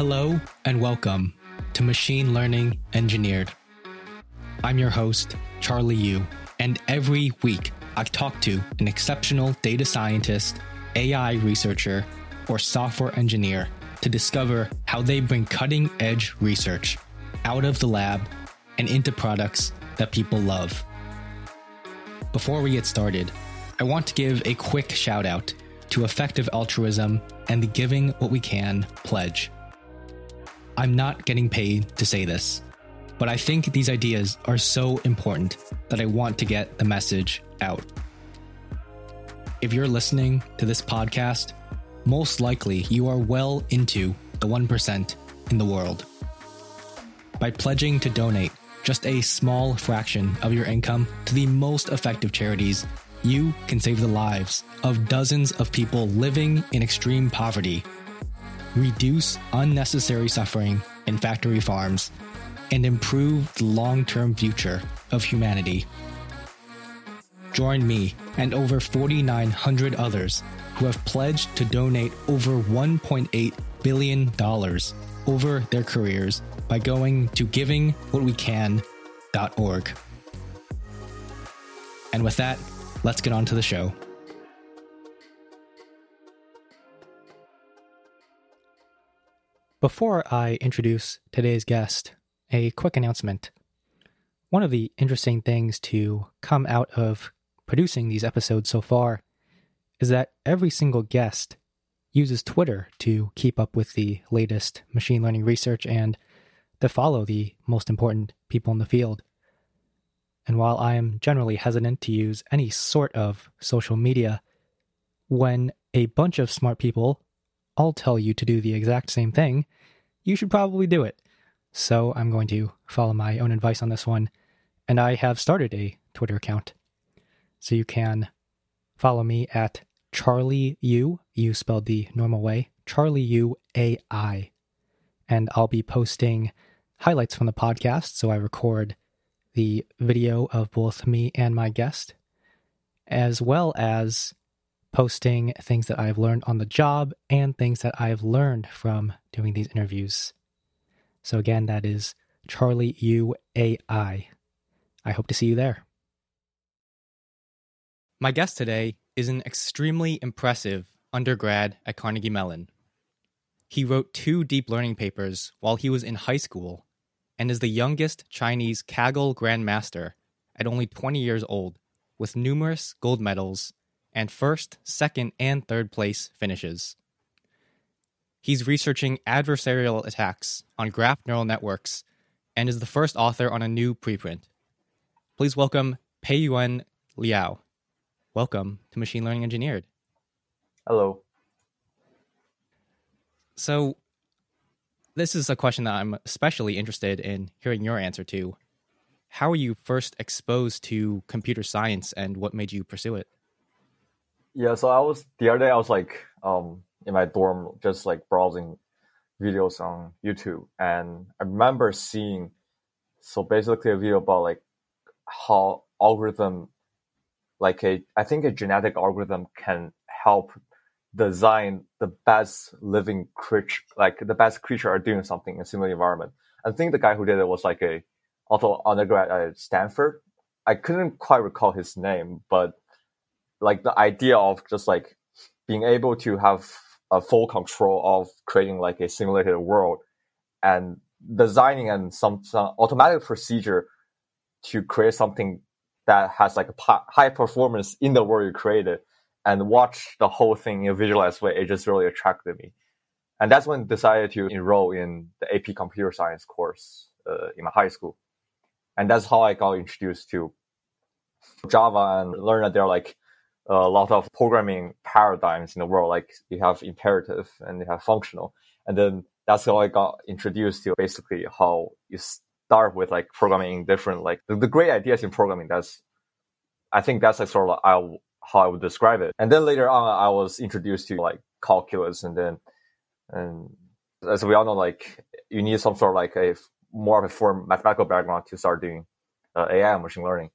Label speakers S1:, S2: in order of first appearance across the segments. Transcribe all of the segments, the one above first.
S1: Hello and welcome to Machine Learning Engineered. I'm your host, Charlie You, and every week I talk to an exceptional data scientist, AI researcher, or software engineer to discover how they bring cutting edge research out of the lab and into products that people love. Before we get started, I want to give a quick shout out to Effective Altruism and the Giving What We Can pledge. I'm not getting paid to say this, but I think these ideas are so important that I want to get the message out. If you're listening to this podcast, most likely you are well into the 1% in the world. By pledging to donate just a small fraction of your income to the most effective charities, you can save the lives of dozens of people living in extreme poverty, reduce unnecessary suffering in factory farms, and improve the long term future of humanity. Join me and over 4,900 others who have pledged to donate over $1.8 billion over their careers by going to givingwhatwecan.org. And with that, let's get on to the show. Before I introduce today's guest, a quick announcement. One of the interesting things to come out of producing these episodes so far is that every single guest uses Twitter to keep up with the latest machine learning research and to follow the most important people in the field. And while I am generally hesitant to use any sort of social media, when a bunch of smart people all tell you to do the exact same thing, you should probably do it. So I'm going to follow my own advice on this one, and I have started a Twitter account. So you can follow me at Charlie U, you spelled the normal way, Charlie You A I. And I'll be posting highlights from the podcast. So I record the video of both me and my guest, as well as posting things that I've learned on the job and things that I've learned from doing these interviews. So again, that is Charlie You A I. I hope to see you there. My guest today is an extremely impressive undergrad at Carnegie Mellon. He wrote two deep learning papers while he was in high school and is the youngest Chinese Kaggle Grandmaster at only 20 years old, with numerous gold medals and first, second, and third place finishes. He's researching adversarial attacks on graph neural networks and is the first author on a new preprint. Please welcome Peiyuan Liao. Welcome to Machine Learning Engineered.
S2: Hello.
S1: So, this is a question that I'm especially interested in hearing your answer to. How were you first exposed to computer science and what made you pursue it?
S2: Yeah, so I was the other day I was like um in my dorm just like browsing videos on YouTube and I remember seeing so basically a video about like how algorithm like a I think a genetic algorithm can help design the best living creature like the best creature are doing something in a similar environment. I think the guy who did it was like a also undergrad at Stanford. I couldn't quite recall his name, but like the idea of just like being able to have a full control of creating like a simulated world and designing and some, some automatic procedure to create something that has like a high performance in the world you created and watch the whole thing in a visualized way, it just really attracted me. And that's when I decided to enroll in the AP computer science course uh, in my high school. And that's how I got introduced to Java and learned that there are like a lot of programming paradigms in the world. Like you have imperative and you have functional. And then that's how I got introduced to basically how you start with like programming different, like the, the great ideas in programming. That's, I think that's like sort of like I, how I would describe it. And then later on, I was introduced to like calculus and then, and as we all know, like you need some sort of like a more of a form mathematical background to start doing uh, AI and machine learning.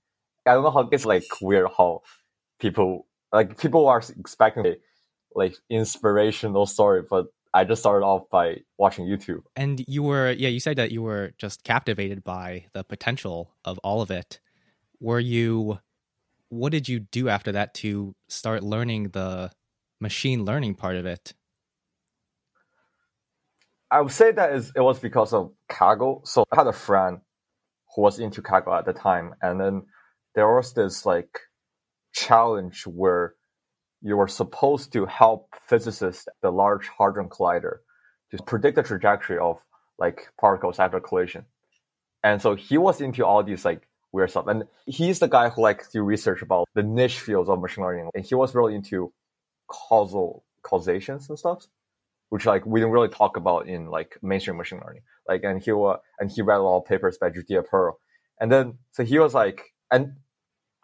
S2: I don't know how it gets like weird how people like people are expecting a like inspirational story, but I just started off by watching YouTube.
S1: And you were, yeah, you said that you were just captivated by the potential of all of it. Were you, what did you do after that to start learning the machine learning part of it?
S2: I would say that is, it was because of Kaggle. So I had a friend who was into Kaggle at the time. And then there was this like challenge where you were supposed to help physicists, the Large Hadron Collider, to predict the trajectory of like particles after collision. And so he was into all these like weird stuff. And he's the guy who likes to research about the niche fields of machine learning. And he was really into causal causations and stuff which like we didn't really talk about in like mainstream machine learning. Like, and he uh, and he read a lot of papers by Judea Pearl, and then so he was like, and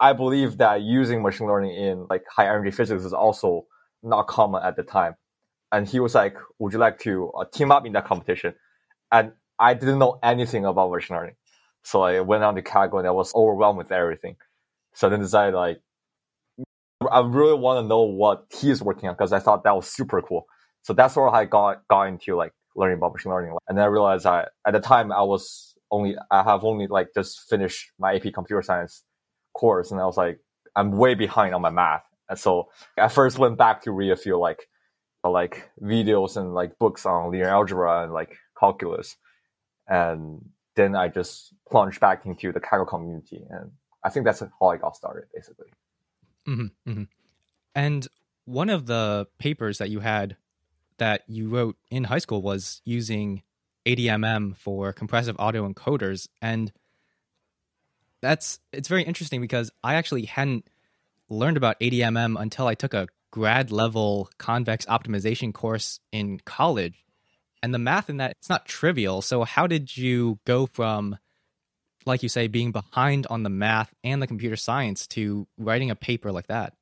S2: I believe that using machine learning in like high energy physics is also not common at the time. And he was like, "Would you like to uh, team up in that competition?" And I didn't know anything about machine learning, so I went on to Kaggle and I was overwhelmed with everything. So then decided like, I really want to know what he's working on because I thought that was super cool. So that's where I got got into like learning about machine learning. And then I realized that at the time I was only I have only like just finished my AP computer science course, and I was like I'm way behind on my math. And so I first went back to read a few like like videos and like books on linear algebra and like calculus, and then I just plunged back into the Kaggle community, and I think that's how I got started, basically.
S1: Mm-hmm, mm-hmm. And one of the papers that you had that you wrote in high school was using ADMM for compressive autoencoders and that's it's very interesting because I actually hadn't learned about ADMM until I took a grad level convex optimization course in college. And the math in that it's not trivial. So how did you go from like you say being behind on the math and the computer science to writing a paper like that?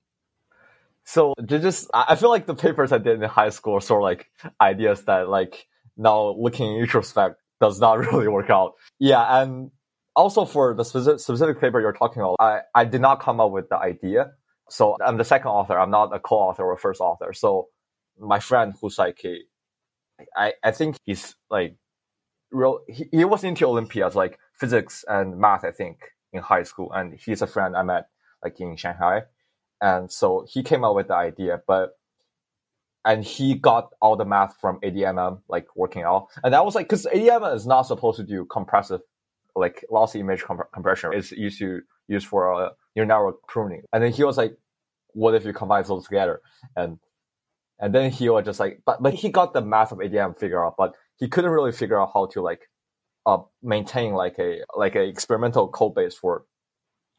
S2: So just I feel like the papers I did in high school are sort of like ideas that like now looking in retrospect does not really work out. Yeah, and also for the specific, specific paper you're talking about, I, I did not come up with the idea. So I'm the second author. I'm not a co-author or first author. So my friend who's like I, I think he's like real he, he was into Olympiads like physics and math, I think, in high school. And he's a friend I met like in Shanghai. And so he came up with the idea, but and he got all the math from ADMM, like working out. And that was like, cause ADMM is not supposed to do compressive, like lossy image comp- compression. is used to use for uh, neural network pruning. And then he was like, what if you combine those together? And, and then he was just like, but, but he got the math of ADMM figured out, but he couldn't really figure out how to like, uh, maintain like a, like a experimental code base for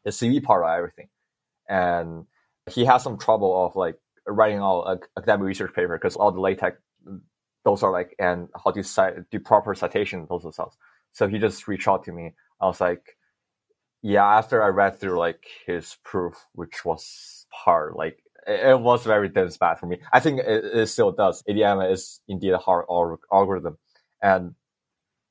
S2: the CV part of everything. And he has some trouble of like writing all like, academic research paper because all the LaTeX, those are like, and how to cite, do proper citation, those stuff. So he just reached out to me. I was like, yeah, after I read through like his proof, which was hard, like it, was very dense math for me. I think it, it still does. ADMM is indeed a hard algorithm. And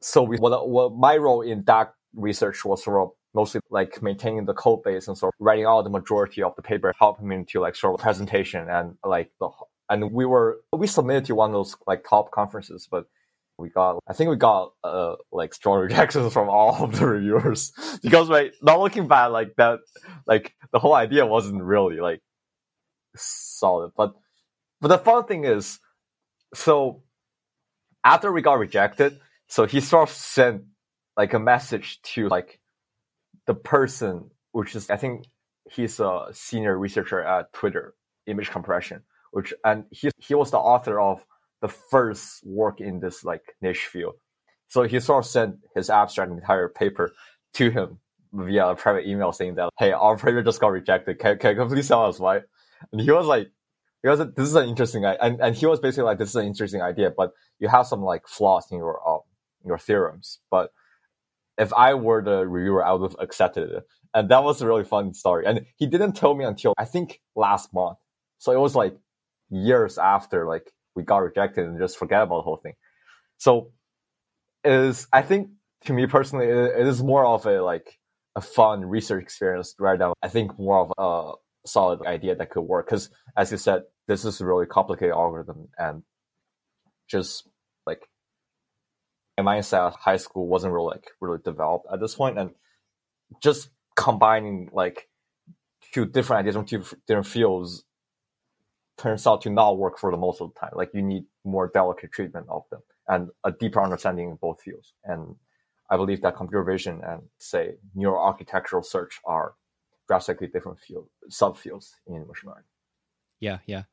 S2: so we, what, what my role in that research was sort of mostly like maintaining the code base and sort of writing out the majority of the paper, helping me to like sort of presentation and like the and we were we submitted to one of those like top conferences, but we got I think we got uh, like strong rejections from all of the reviewers because like not looking back like that like the whole idea wasn't really like solid. But but the fun thing is so after we got rejected, so he sort of sent like a message to like the person, which is I think he's a senior researcher at Twitter, image compression, which and he he was the author of the first work in this like niche field. So he sort of sent his abstract entire paper to him via a private email saying that, hey, our paper just got rejected. Can, can you please tell us why? And he was like, he was like, this is an interesting, and, and he was basically like, this is an interesting idea, but you have some like flaws in your, um, your theorems. But if I were the reviewer, I would have accepted it. And that was a really fun story. And he didn't tell me until I think last month. So it was like years after like we got rejected and just forget about the whole thing. So is I think to me personally, it is more of a like a fun research experience right now. I think more of a solid idea that could work. Cause as you said, this is a really complicated algorithm and just like my mindset high school wasn't really like really developed at this point, and just combining like two different ideas from two different fields turns out to not work for the most of the time. Like you need more delicate treatment of them and a deeper understanding of both fields. And I believe that computer vision and say neural architectural search are drastically different field subfields in machine learning.
S1: Yeah, yeah.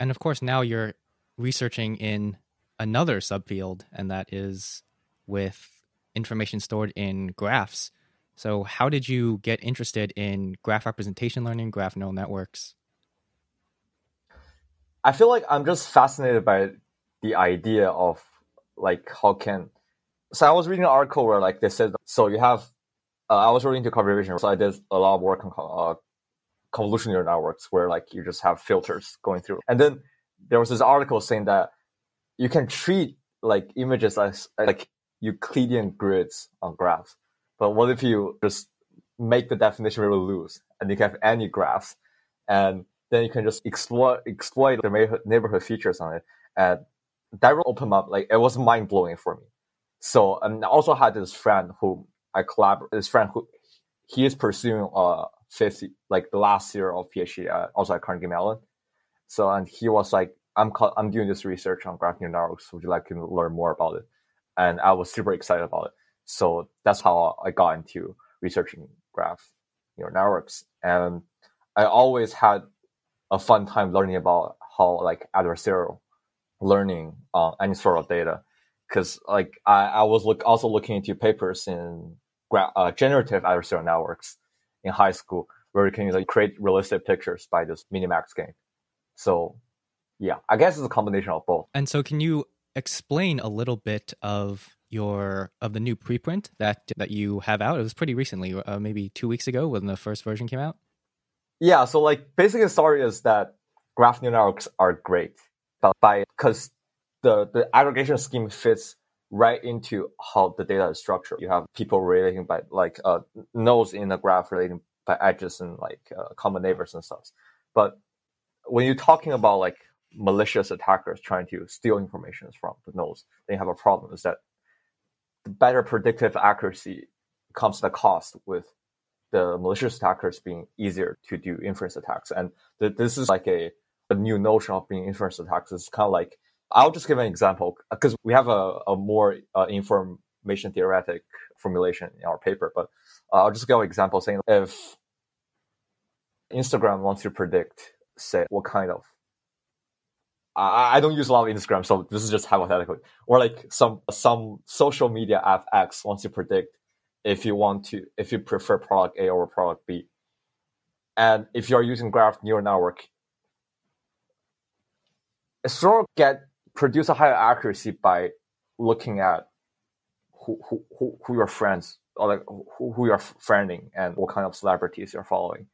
S1: And of course now you're researching in another subfield and that is with information stored in graphs. So how did you get interested in graph representation learning, graph neural networks?
S2: I feel like I'm just fascinated by the idea of like how can. So I was reading an article where like they said so you have. Uh, I was really into computer vision, so I did a lot of work on uh, convolutional neural networks where like you just have filters going through, and then there was this article saying that you can treat like images as like Euclidean grids on graphs, but what if you just make the definition really loose and you can have any graphs and then you can just exploit exploit the neighborhood features on it, and that will open up like it was mind blowing for me. So and I also had this friend who I collaborate. This friend who he is pursuing a fifth like the last year of PhD at, uh, also at Carnegie Mellon. So and he was like, I'm I'm doing this research on graph neural networks. Would you like to learn more about it? And I was super excited about it. So that's how I got into researching graph neural networks. And I always had a fun time learning about how like adversarial learning on any sort of data. Because like I, I was look also looking into papers in uh, generative adversarial networks in high school where you can like create realistic pictures by this minimax game. So yeah i guess it's a combination of both.
S1: And so can you explain a little bit of your of the new preprint that that you have out? It was pretty recently uh, maybe two weeks ago when the first version came out
S2: yeah, so like basically the story is that graph neural networks are great, but by because the the aggregation scheme fits right into how the data is structured. You have people relating by like uh, nodes in the graph relating by edges and like uh, common neighbors and stuff. But when you're talking about like malicious attackers trying to steal information from the nodes, then you have a problem. Is that the better predictive accuracy comes at a cost with the malicious attackers being easier to do inference attacks. And th- this is like a, a new notion of being inference attacks. It's kind of like, I'll just give an example because we have a, a more uh, information theoretic formulation in our paper, but uh, I'll just give an example saying if Instagram wants to predict, say, what kind of I, don't use a lot of Instagram, so this is just hypothetical. Or like some some social media app X wants to predict if you want to, if you prefer product A over product B. And if you're using graph neural network, it sort of get produce a higher accuracy by looking at who who who, who your friends or like who, who you're friending and what kind of celebrities you're following.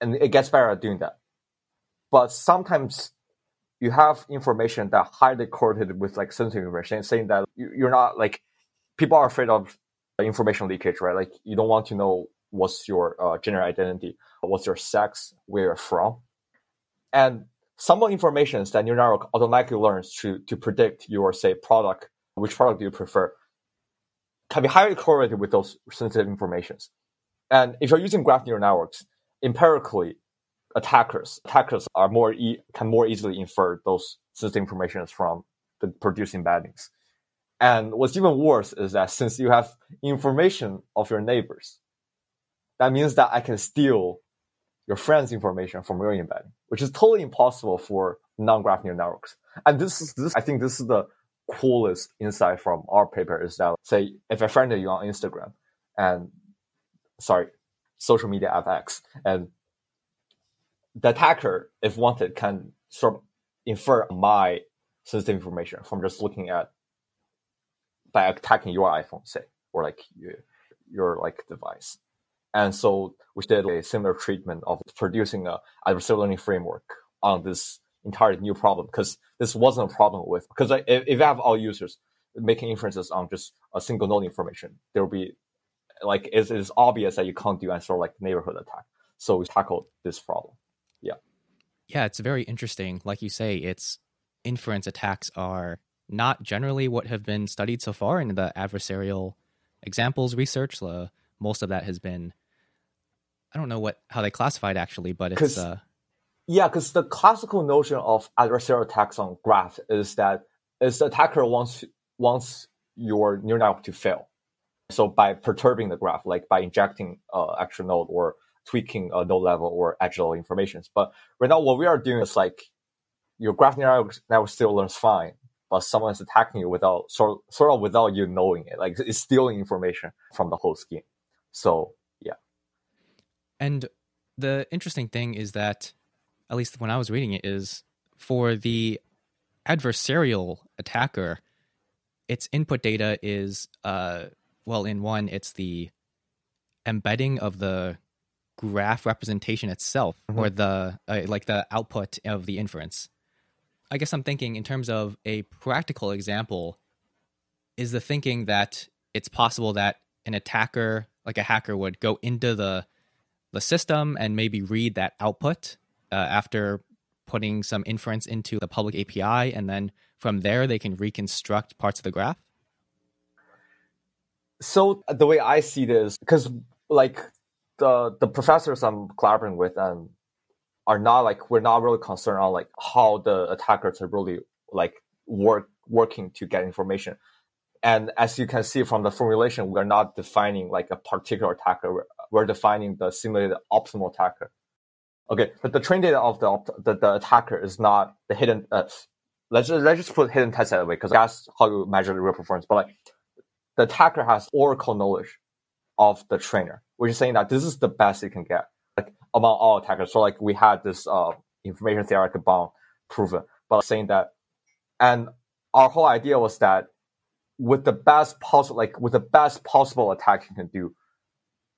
S2: And it gets better at doing that. But sometimes you have information that highly correlated with like sensitive information, saying that you're not like people are afraid of information leakage, right? Like you don't want to know what's your uh, gender identity, what's your sex, where you're from, and some of the information that neural network automatically learns to to predict your say product, which product do you prefer, can be highly correlated with those sensitive informations. And if you're using graph neural networks, empirically, attackers attackers are more e- can more easily infer those sensitive information from the producing embeddings. And what's even worse is that since you have information of your neighbors, that means that I can steal your friend's information from your embedding, which is totally impossible for non-graph neural networks. And this is this I think this is the coolest insight from our paper is that say if I friended you on Instagram and sorry, social media app X and the attacker, if wanted, can sort of infer my sensitive information from just looking at by attacking your iPhone, say, or like your, your like device. And so we did a similar treatment of producing a adversarial learning framework on this entirely new problem because this wasn't a problem with because if, if you have all users making inferences on just a single node information, there will be like it's, it's obvious that you can't do any sort of like neighborhood attack. So we tackled this problem. Yeah.
S1: Yeah, it's very interesting. Like you say, it's inference attacks are not generally what have been studied so far in the adversarial examples research. Uh, most of that has been I don't know what how they classified actually, but it's uh,
S2: yeah, because the classical notion of adversarial attacks on graph is that is the attacker wants wants your neural network to fail. So by perturbing the graph, like by injecting uh, extra node or tweaking a node level or edge level information. But right now, what we are doing is like your graph neural network still learns fine, but someone is attacking you without sort sort of without you knowing it. Like it's stealing information from the whole scheme. So yeah.
S1: And the interesting thing is that, at least when I was reading it, is for the adversarial attacker, its input data is uh well in one it's the embedding of the graph representation itself mm-hmm. or the uh, like the output of the inference i guess i'm thinking in terms of a practical example is the thinking that it's possible that an attacker like a hacker would go into the the system and maybe read that output uh, after putting some inference into the public API, and then from there they can reconstruct parts of the graph?
S2: So the way I see this, because like the the professors I'm collaborating with and are not like we're not really concerned on like how the attackers are really like work working to get information. And as you can see from the formulation, we're not defining like a particular attacker. We're, we're defining the simulated optimal attacker. Okay, but the train data of the the, the attacker is not the hidden. Uh, let's just, let's just put hidden test that way because that's how you measure the real performance. But like the attacker has oracle knowledge of the trainer, which is saying that this is the best it can get, among all attackers. So like we had this uh, information theoretic bound proven, but saying that, and our whole idea was that with the best possible, like with the best possible attack you can do,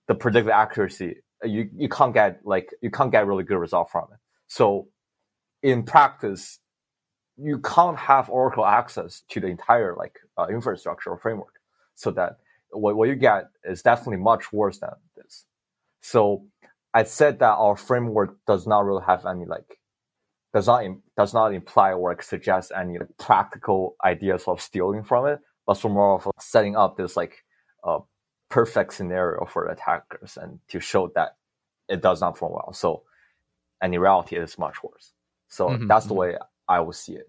S2: the predicted accuracy you you can't get like you can't get really good result from it. So in practice, you can't have Oracle access to the entire like uh, infrastructure or framework. So that what, what you get is definitely much worse than this. So I said that our framework does not really have any like does not does not imply or suggest any like, practical ideas of stealing from it, but for more of setting up this like uh, perfect scenario for attackers and to show that it does not perform well. So, and in reality, it is much worse. So mm-hmm, that's the mm-hmm. way I would see it.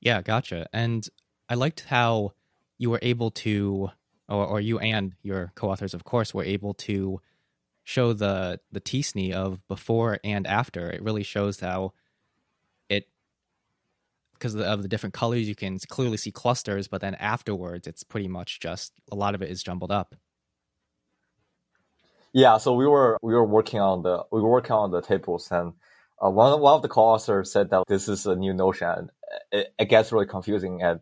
S1: Yeah, gotcha. And I liked how you were able to, or, or you and your co-authors, of course, were able to show the the t-SNE of before and after. It really shows how it because of the, different colors you can clearly see clusters, but then afterwards it's pretty much just a lot of it is jumbled up.
S2: Yeah, so we were we were working on the we were working on the tables, and uh, one one of the co-authors said that this is a new notion, it, it gets really confusing and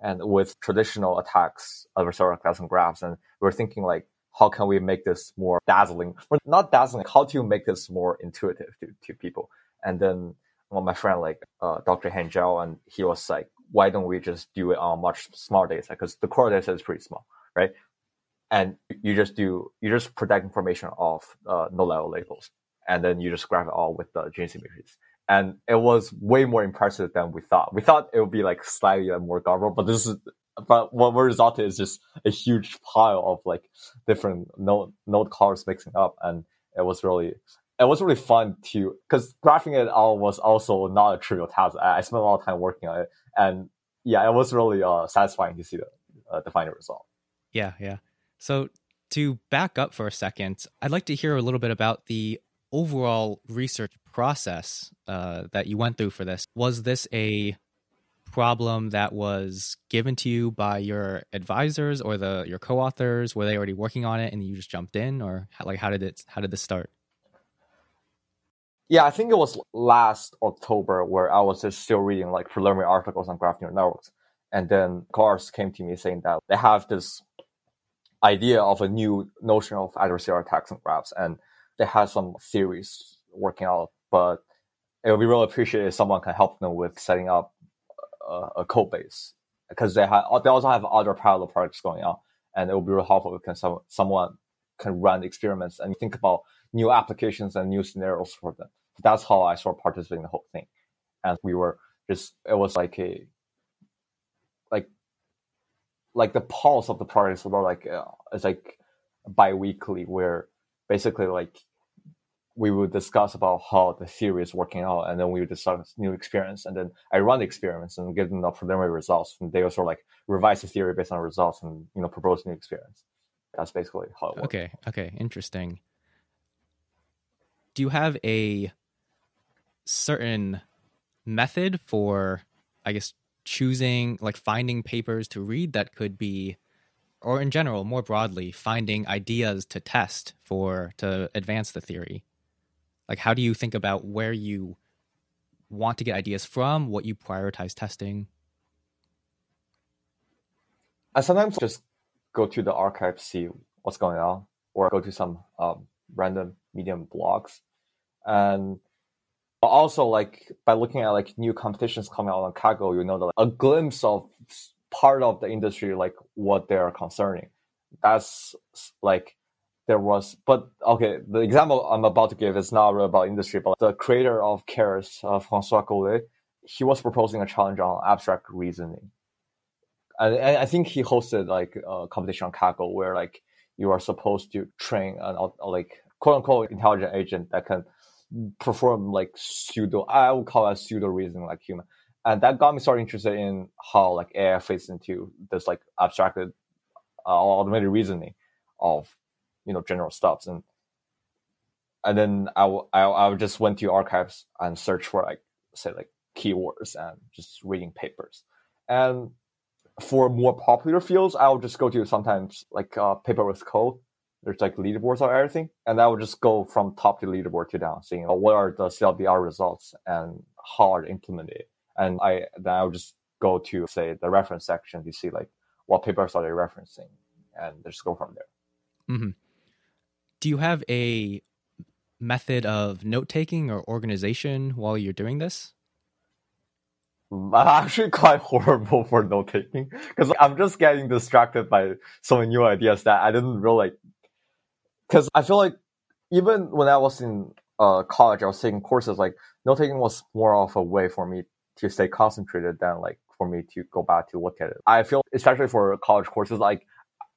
S2: and with traditional attacks, adversarial attacks and graphs, and we are thinking like, how can we make this more dazzling, or not dazzling? How to make this more intuitive to, to people? And then well, my friend like uh, Dr. Han Zhao, and he was like, why don't we just do it on much smaller data set? Because the Cora data set is pretty small, right? and you just do you just protect information of uh, no level labels, and then you just graph it all with the GNC matrix. And it was way more impressive than we thought. We thought it would be like slightly more garbled, but this is but what resulted is just a huge pile of like different node node colors mixing up, and it was really it was really fun to because graphing it all was also not a trivial task. I, I, spent a lot of time working on it, and yeah, it was really uh, satisfying to see the uh, the final result.
S1: Yeah, yeah. So, to back up for a second, I'd like to hear a little bit about the overall research process uh, that you went through for this. Was this a problem that was given to you by your advisors or the your co-authors? Were they already working on it and you just jumped in, or how, like how did it how did this start?
S2: Yeah, I think it was last October where I was just still reading like preliminary articles on graph neural networks, and then Cars came to me saying that they have this idea of a new notion of adversarial attacks on graphs, and they have some theories working out. But it would be really appreciated if someone can help them with setting up a, a code base because they have they also have other parallel projects going on, and it will be really helpful if can some, someone can run experiments and think about new applications and new scenarios for them. So that's how I sort of participated in the whole thing, and we were just it was like a like like the pulse of the project is about like uh, it's like bi-weekly where basically like we would discuss about how the theory is working out and then we would discuss new experiments and then i run the experiments and give them the preliminary results and they also like revise the theory based on results and you know propose new experiments. That's basically how it works.
S1: Okay okay interesting. Do you have a certain method for i guess choosing like finding papers to read that could be or in general more broadly finding ideas to test for to advance the theory like how do you think about where you want to get ideas from what you prioritize testing
S2: i sometimes just go to the arXiv see what's going on or go to some um, random medium blogs and also like by looking at like new competitions coming out on Kaggle, you know that like, a glimpse of part of the industry, like what they are concerning. That's like there was, but okay, the example I'm about to give is not really about industry, but the creator of Keras, uh, François Chollet, he was proposing a challenge on abstract reasoning. And, and I think he hosted like a competition on Kaggle where like you are supposed to train an like quote unquote intelligent agent that can perform like pseudo I would call it pseudo reasoning like human. And that got me sort of interested in how like AI fits into this like abstracted uh, automated reasoning of you know general stuffs and and then I, w- I, I just went to archives and search for like say like keywords and just reading papers and for more popular fields i'll just go to sometimes like uh, paper with code there's like leaderboards or everything, and I would just go from top to leaderboard to down, seeing what are the CLBR results and how are implemented. And I then I would just go to say the reference section to see like what papers are they referencing, and just go from there.
S1: Mm-hmm. Do you have a method of note taking or organization while you're doing this?
S2: I'm actually quite horrible for note taking because I'm just getting distracted by so many new ideas that I didn't really because I feel like even when I was in uh, college, I was taking courses like note taking was more of a way for me to stay concentrated than like for me to go back to look at it. I feel especially for college courses, like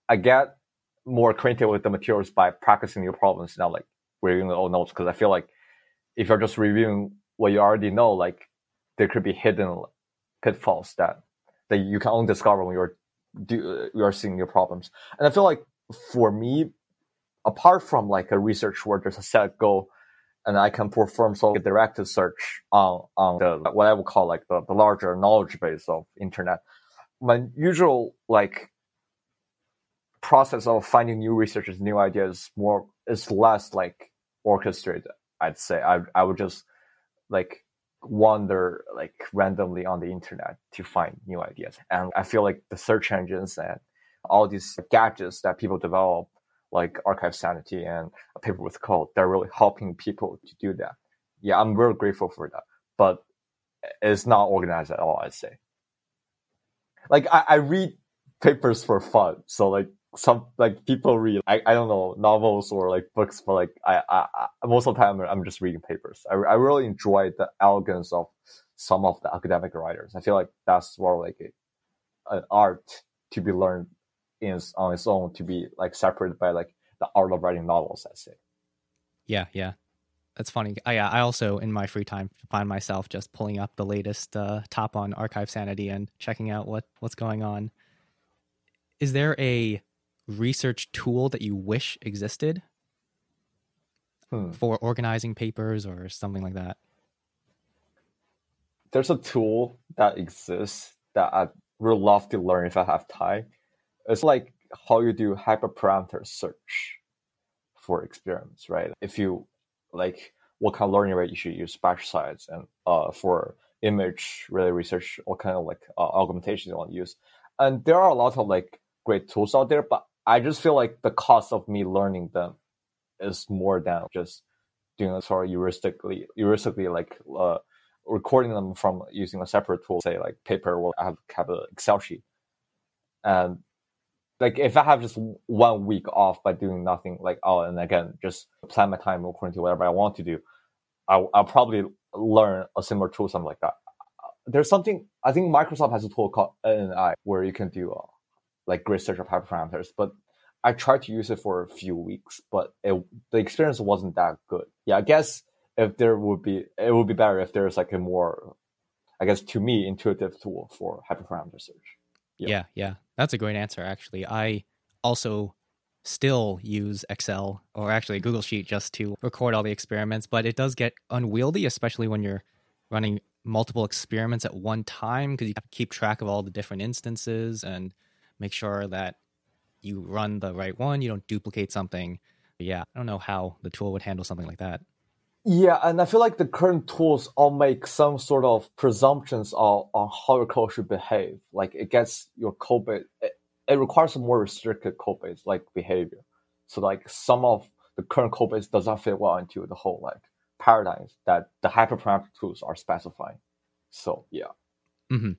S2: I get more acquainted with the materials by practicing your problems, not like reviewing the old notes. Because I feel like if you're just reviewing what you already know, like there could be hidden pitfalls that that you can only discover when you're do, you're seeing your problems. And I feel like for me, apart from like a research where there's a set goal and I can perform so directed search on, on the, what I would call like the, the larger knowledge base of internet. My usual like process of finding new researchers, new ideas more is less like orchestrated. I'd say I, I would just like wander like randomly on the internet to find new ideas. And I feel like the search engines and all these gadgets that people develop like Arxiv Sanity and a paper with code. They're really helping people to do that. Yeah, I'm very grateful for that. But it's not organized at all, I'd say. Like I, I read papers for fun. So like some like people read I, I don't know novels or like books but like I, I, I most of the time I'm just reading papers I, I really enjoy the elegance of some of the academic writers I feel like that's more like a, an art to be learned is on its own to be like separated by like the art of writing novels. I say.
S1: Yeah, yeah, that's funny. I I also in my free time find myself just pulling up the latest uh, top on Arxiv Sanity and checking out what what's going on. Is there a research tool that you wish existed hmm. for organizing papers or something like that?
S2: There's a tool that exists that I would love to learn if I have time. It's like how you do hyperparameter search for experiments, right? If you like what kind of learning rate you should use batch size and uh, for image related research, what kind of like uh, augmentation you want to use. And there are a lot of like great tools out there, but I just feel like the cost of me learning them is more than just doing it sort of heuristically, heuristically like uh, recording them from using a separate tool, say like paper will have, have an Excel sheet. And like if I have just one week off by doing nothing, like oh, and again just plan my time according to whatever I want to do, I'll, I'll probably learn a similar tool, something like that. there's something I think Microsoft has a tool called NNI where you can do uh, like grid search of hyperparameters, but I tried to use it for a few weeks, but it, the experience wasn't that good. Yeah, I guess if there would be, it would be better if there's like a more, I guess to me, intuitive tool for hyperparameter search.
S1: Yeah. yeah, yeah, that's a great answer. Actually, I also still use Excel or actually Google Sheet just to record all the experiments, but it does get unwieldy, especially when you're running multiple experiments at one time because you have to keep track of all the different instances and make sure that you run the right one, you don't duplicate something. But yeah, I don't know how the tool would handle something like that.
S2: Yeah, and I feel like the current tools all make some sort of presumptions on, on how your code should behave. Like it gets your code base, it, it requires a more restricted code base, like behavior. So like some of the current code base does not fit well into the whole like paradigms that the hyperparameter tools are specifying. So yeah.
S1: Mm-hmm.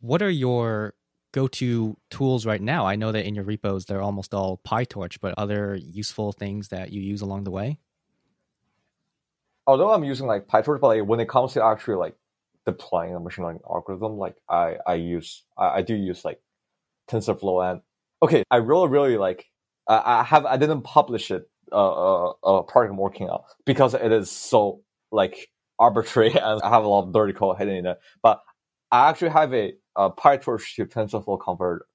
S1: What are your go-to tools right now? I know that in your repos they're almost all PyTorch, but other useful things that you use along the way?
S2: Although I'm using like PyTorch, but like when it comes to actually like deploying a machine learning algorithm, like I I use I, I do use like TensorFlow and okay, I really really like I, I have I didn't publish it uh, uh, uh project I'm working on because it is so like arbitrary and I have a lot of dirty code hidden in it. But I actually have a, a PyTorch to TensorFlow converter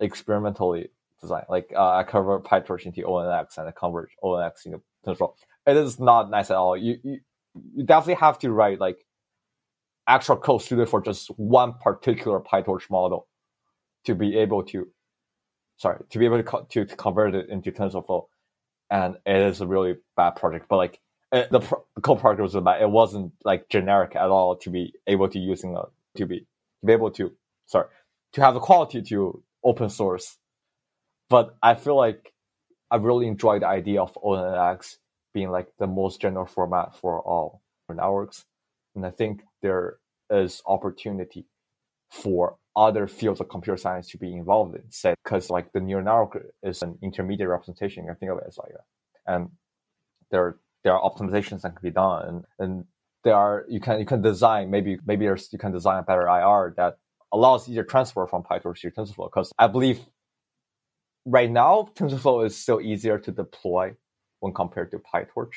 S2: experimentally designed. Like uh, I convert PyTorch into ONNX and I convert ONNX into TensorFlow. It is not nice at all. You, you you definitely have to write like actual code suited for just one particular PyTorch model to be able to sorry to be able to, co- to, to convert it into TensorFlow and it is a really bad project. But like it, the, pro- the code project was bad. It wasn't like generic at all to be able to using a to be to be able to sorry to have the quality to open source. But I feel like I really enjoy the idea of ONNX being like the most general format for all networks, and I think there is opportunity for other fields of computer science to be involved in, say, because like the neural network is an intermediate representation. I think of it as like that. And there, there are optimizations that can be done, and there are you can you can design maybe maybe there's you can design a better IR that allows easier transfer from PyTorch to TensorFlow. Because I believe right now TensorFlow is still easier to deploy when compared to PyTorch.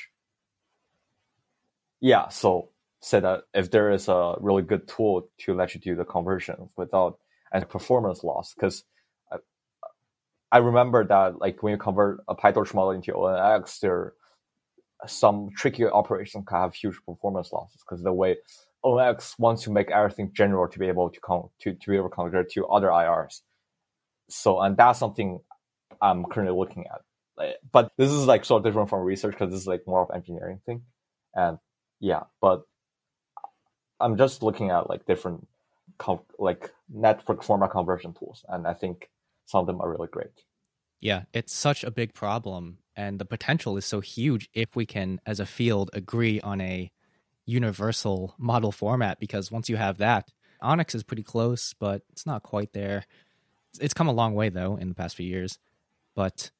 S2: Yeah, so say that if there is a really good tool to let you do the conversion without any performance loss, because I, I, remember that like when you convert a PyTorch model into ONNX, there some tricky operations can have huge performance losses because the way ONNX wants to make everything general to be able to con- to, to be able to convert to other IRs. So and that's something I'm currently looking at. But this is like so different from research because this is like more of engineering thing. And yeah, but I'm just looking at like different like network format conversion tools, and I think some of them are really great.
S1: Yeah, it's such a big problem, and the potential is so huge if we can, as a field, agree on a universal model format. Because once you have that, ONNX is pretty close, but it's not quite there. It's come a long way though in the past few years. But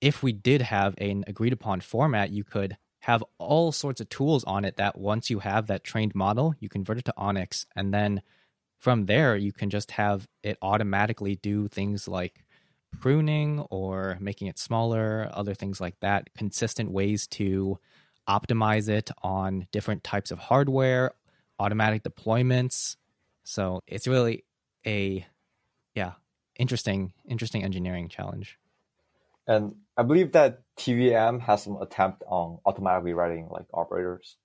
S1: if we did have an agreed upon format, you could have all sorts of tools on it that once you have that trained model, you convert it to ONNX. And then from there, you can just have it automatically do things like pruning or making it smaller, other things like that, consistent ways to optimize it on different types of hardware, automatic deployments. So it's really a, yeah, interesting, interesting engineering challenge.
S2: And I believe that TVM has some attempt on automatically writing like operators,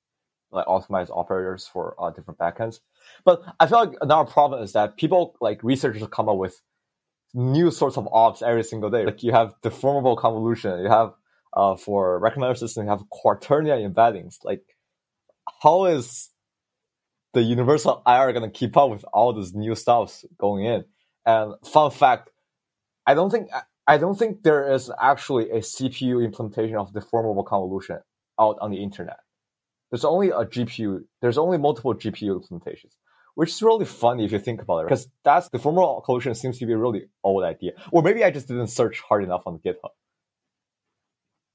S2: like optimized operators for uh, different backends. But I feel like another problem is that people like researchers come up with new sorts of ops every single day. Like you have deformable convolution, you have uh, for recommender system, you have quaternion embeddings. Like how is the universal IR going to keep up with all this new stuff going in? And fun fact, I don't think I don't think there is actually a CPU implementation of deformable convolution out on the internet. There's only a GPU. There's only multiple GPU implementations, which is really funny if you think about it, because that's deformable convolution seems to be a really old idea. Or maybe I just didn't search hard enough on GitHub.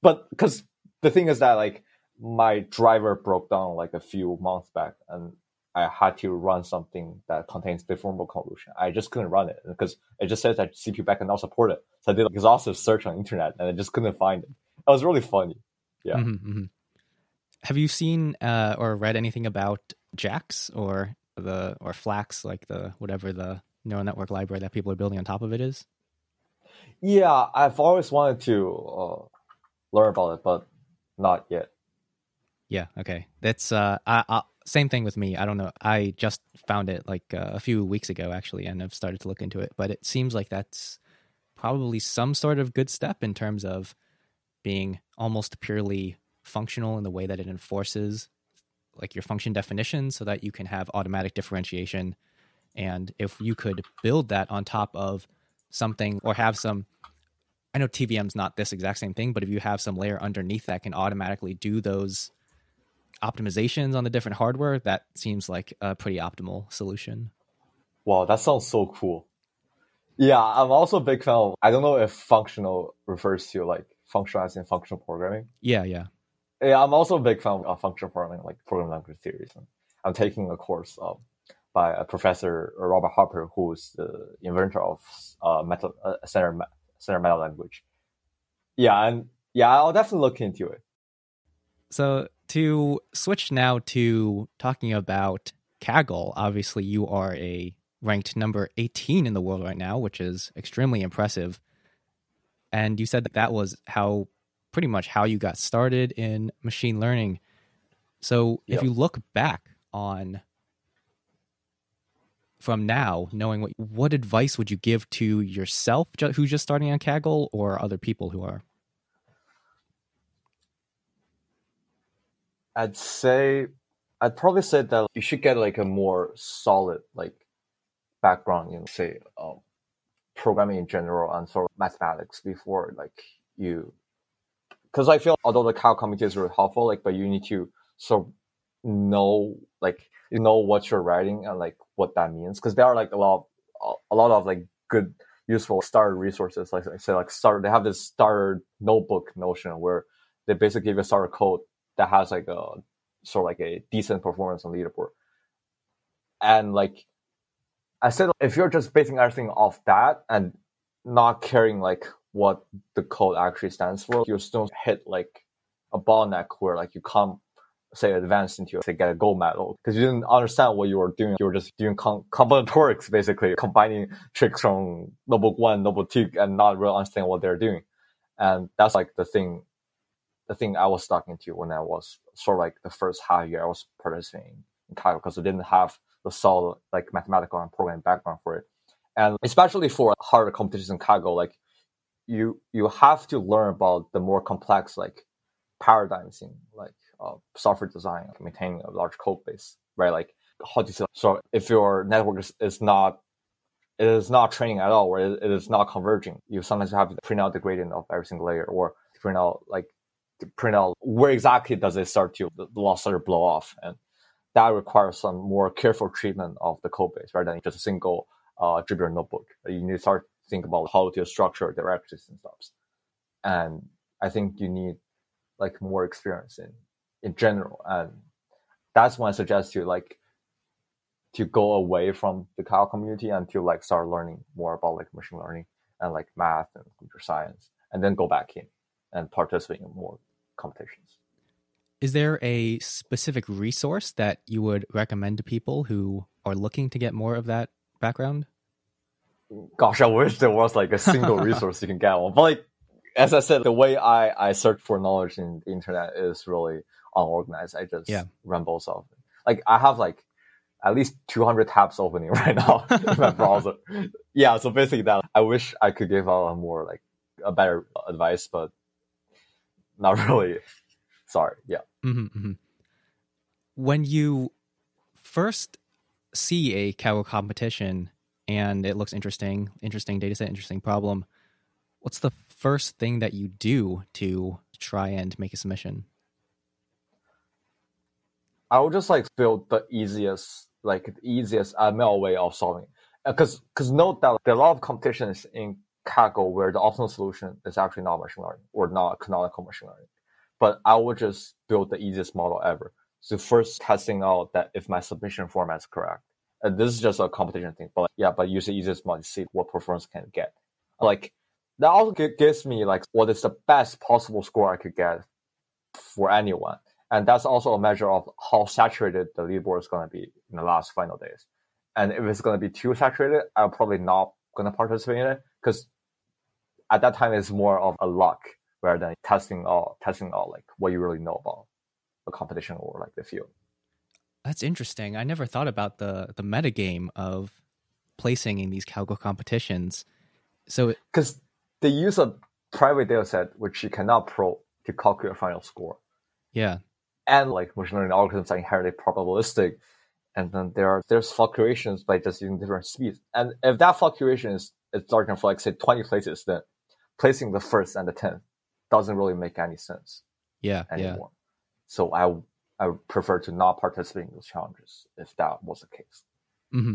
S2: But because the thing is that like my driver broke down like a few months back, and I had to run something that contains deformable convolution. I just couldn't run it because it just says that CPU backend not support it. So I did an exhaustive search on internet and I just couldn't find it. It was really funny. Yeah.
S1: Mm-hmm, mm-hmm. Have you seen uh, or read anything about JAX or the or Flax, like the whatever the neural network library that people are building on top of it is?
S2: Yeah, I've always wanted to uh, learn about it, but not yet.
S1: Yeah. Okay. That's uh, I, I, same thing with me. I don't know. I just found it like uh, a few weeks ago actually, and I've started to look into it. But it seems like that's probably some sort of good step in terms of being almost purely functional in the way that it enforces like your function definition so that you can have automatic differentiation. And if you could build that on top of something or have some I know TVM's not this exact same thing, but if you have some layer underneath that can automatically do those optimizations on the different hardware, that seems like a pretty optimal solution.
S2: Wow, that sounds so cool. Yeah, I'm also a big fan of, I don't know if functional refers to like functional as in functional programming.
S1: Yeah, yeah.
S2: Yeah, I'm also a big fan of functional programming, like programming language theories. I'm taking a course um, by a professor, Robert Harper, who's the inventor of uh, meta, uh, standard, standard meta language. Yeah, and yeah, I'll definitely look into it.
S1: So to switch now to talking about Kaggle, obviously you are a ranked number 18 in the world right now, which is extremely impressive. And you said that that was how pretty much how you got started in machine learning. So yep. if you look back on from now, knowing what what advice would you give to yourself who's just starting on Kaggle or other people who are?
S2: I'd say I'd probably say that you should get like a more solid like background in say um, programming in general and sort of mathematics before like you because I feel although the Kaggle community is really helpful, like but you need to sort know like you know what you're writing and like what that means because there are like a lot of, a lot of like good useful starter resources like I say like starter they have this starter notebook notion where they basically give you a starter code that has like a sort of like a decent performance on leaderboard. And like I said, if you're just basing everything off that and not caring like what the code actually stands for, you still hit like a bottleneck where like you can't say advance into say get a gold medal because you didn't understand what you were doing. You were just doing com- combinatorics basically, combining tricks from notebook one, notebook two, and not really understanding what they're doing. And that's like the thing the thing I was stuck into when I was sort of like the first half year I was participating in Kaggle because I didn't have the solid like mathematical and programming background for it. And especially for harder competitions in Kaggle, like you you have to learn about the more complex like paradigms in like uh, software design, like maintaining a large code base, right? Like how do you say, so if your network is, is not it is not training at all, or it, it is not converging, you sometimes have to print out the gradient of every single layer, or print out like print out where exactly does it start to the loss to blow off, and that requires some more careful treatment of the code base rather than just a single uh, Jupyter notebook. You need to start think about how to structure directives and stuff. And I think you need like more experience in in general, and that's when I suggest you like to go away from the Kaggle community and to like start learning more about like machine learning and like math and computer science, and then go back in and participate in more competitions.
S1: Is there a specific resource that you would recommend to people who are looking to get more of that background?
S2: Gosh, I wish there was like a single resource you can get one. But like as I said, the way I, I search for knowledge in the internet is really unorganized. I just yeah. ramble off. Like I have like at least 200 tabs opening right now in my browser. Yeah, so basically that I wish I could give out a more like a better advice, but not really. Sorry. Yeah.
S1: Mm-hmm, mm-hmm. When you first see a Kaggle competition and it looks interesting, interesting data set, interesting problem, what's the first thing that you do to try and make a submission?
S2: I would just like build the easiest, like the easiest ML way of solving. Because uh, because note that there are a lot of competitions in Kaggle where the optimal solution is actually not machine learning or not canonical machine learning. But I would just build the easiest model ever. So first testing out that if my submission format is correct. And this is just a competition thing, but yeah, but use the easiest mod to see what performance can get. Like that also gives me like what is the best possible score I could get for anyone. And that's also a measure of how saturated the leaderboard is going to be in the last final days. And if it's going to be too saturated, I'm probably not going to participate in it because at that time it's more of a luck rather than testing all testing all like what you really know about the competition or like the field.
S1: That's interesting. I never thought about the the meta game of placing in these Kaggle competitions. So
S2: because they use a private data set which you cannot probe to calculate a final score.
S1: Yeah.
S2: And like machine learning algorithms are inherently probabilistic. And then there are there's fluctuations by just using different speeds. And if that fluctuation is, is starting for like say 20 places, then placing the first and the tenth doesn't really make any sense.
S1: Yeah.
S2: Anymore.
S1: Yeah.
S2: So I I would prefer to not participate in those challenges if that was the case.
S1: Mm-hmm.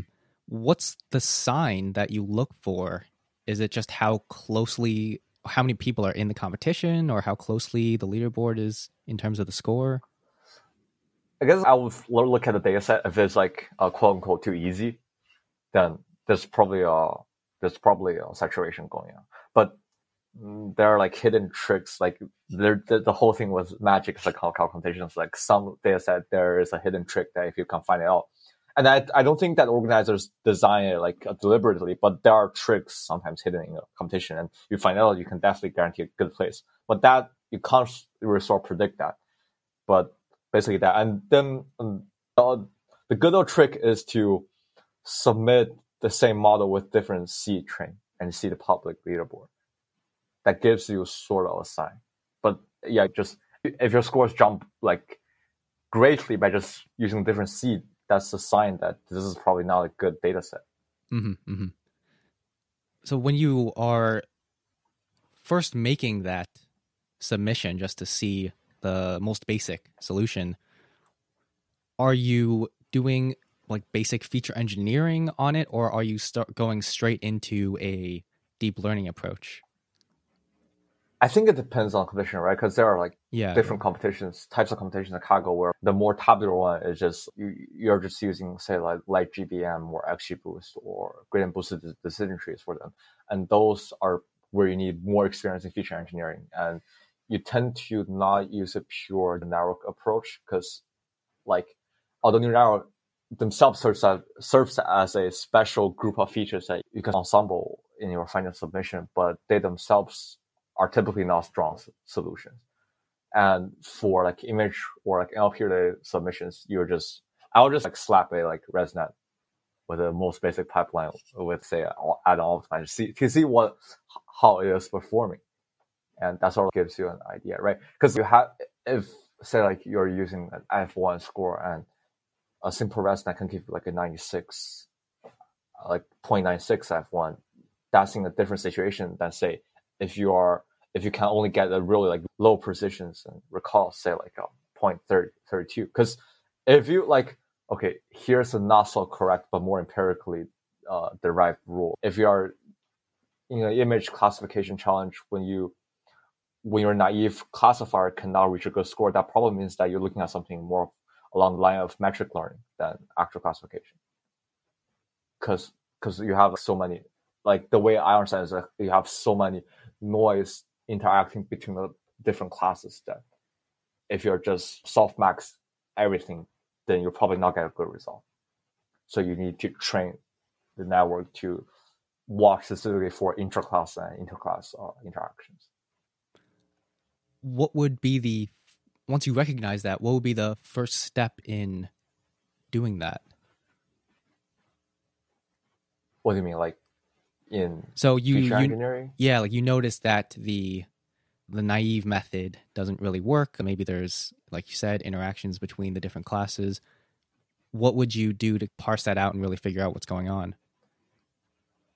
S1: What's the sign that you look for? Is it just how closely, how many people are in the competition, or how closely the leaderboard is in terms of the score?
S2: I guess I would look at the data set. If it's like a quote unquote too easy, then there's probably a there's probably a saturation going on. But there are like hidden tricks. Like there, the, the whole thing was magic. It's like competitions. Like some data set, there is a hidden trick that if you can find it out, and I, I don't think that organizers design it like deliberately, but there are tricks sometimes hidden in a competition, and you find out you can definitely guarantee a good place. But that you can't really sort of predict that. But basically that, and then um, the, the good old trick is to submit the same model with different seed train and see the public leaderboard. That gives you sort of a sign. But yeah, just if your scores jump like greatly by just using a different seed that's a sign that this is probably not a good data set.
S1: Mm-hmm, mm-hmm. So when you are first making that submission just to see the most basic solution, are you doing like basic feature engineering on it, or are you start going straight into a deep learning approach?
S2: I think it depends on competition, right? Because there are like
S1: yeah,
S2: different
S1: yeah.
S2: competitions, types of competitions in Kaggle where the more tabular one is just you, you're just using say like LightGBM or XGBoost or gradient boosted decision trees for them, and those are where you need more experience in feature engineering, and you tend to not use a pure network approach because like although neural network themselves serves as, serves as a special group of features that you can ensemble in your final submission, but they themselves are typically not strong solutions. And for like image or like NLP related submissions, you're just, I'll just like slap a like ResNet with the most basic pipeline with say Adam optimizer to see, to see what, how it is performing. And that's what gives you an idea, right? Because you have, if say like you're using an F1 score and a simple ResNet can give you like a 96, like 0.96 F1, that's in a different situation than say if you are if you can only get a really like low precisions and recall say like a 0.32 because if you like okay here's a not so correct but more empirically uh, derived rule. If you are in an image classification challenge when you when your naive classifier cannot reach a good score that probably means that you're looking at something more along the line of metric learning than actual classification. Because because you have so many like the way I understand is that you have so many noise interacting between the different classes that if you're just softmax everything, then you'll probably not get a good result. So you need to train the network to watch specifically for intra-class and interclass uh, interactions.
S1: What would be the once you recognize that? What would be the first step in doing that?
S2: What do you mean, like in
S1: so you, you yeah like you notice that the the naive method doesn't really work. Maybe there's like you said interactions between the different classes. What would you do to parse that out and really figure out what's going on?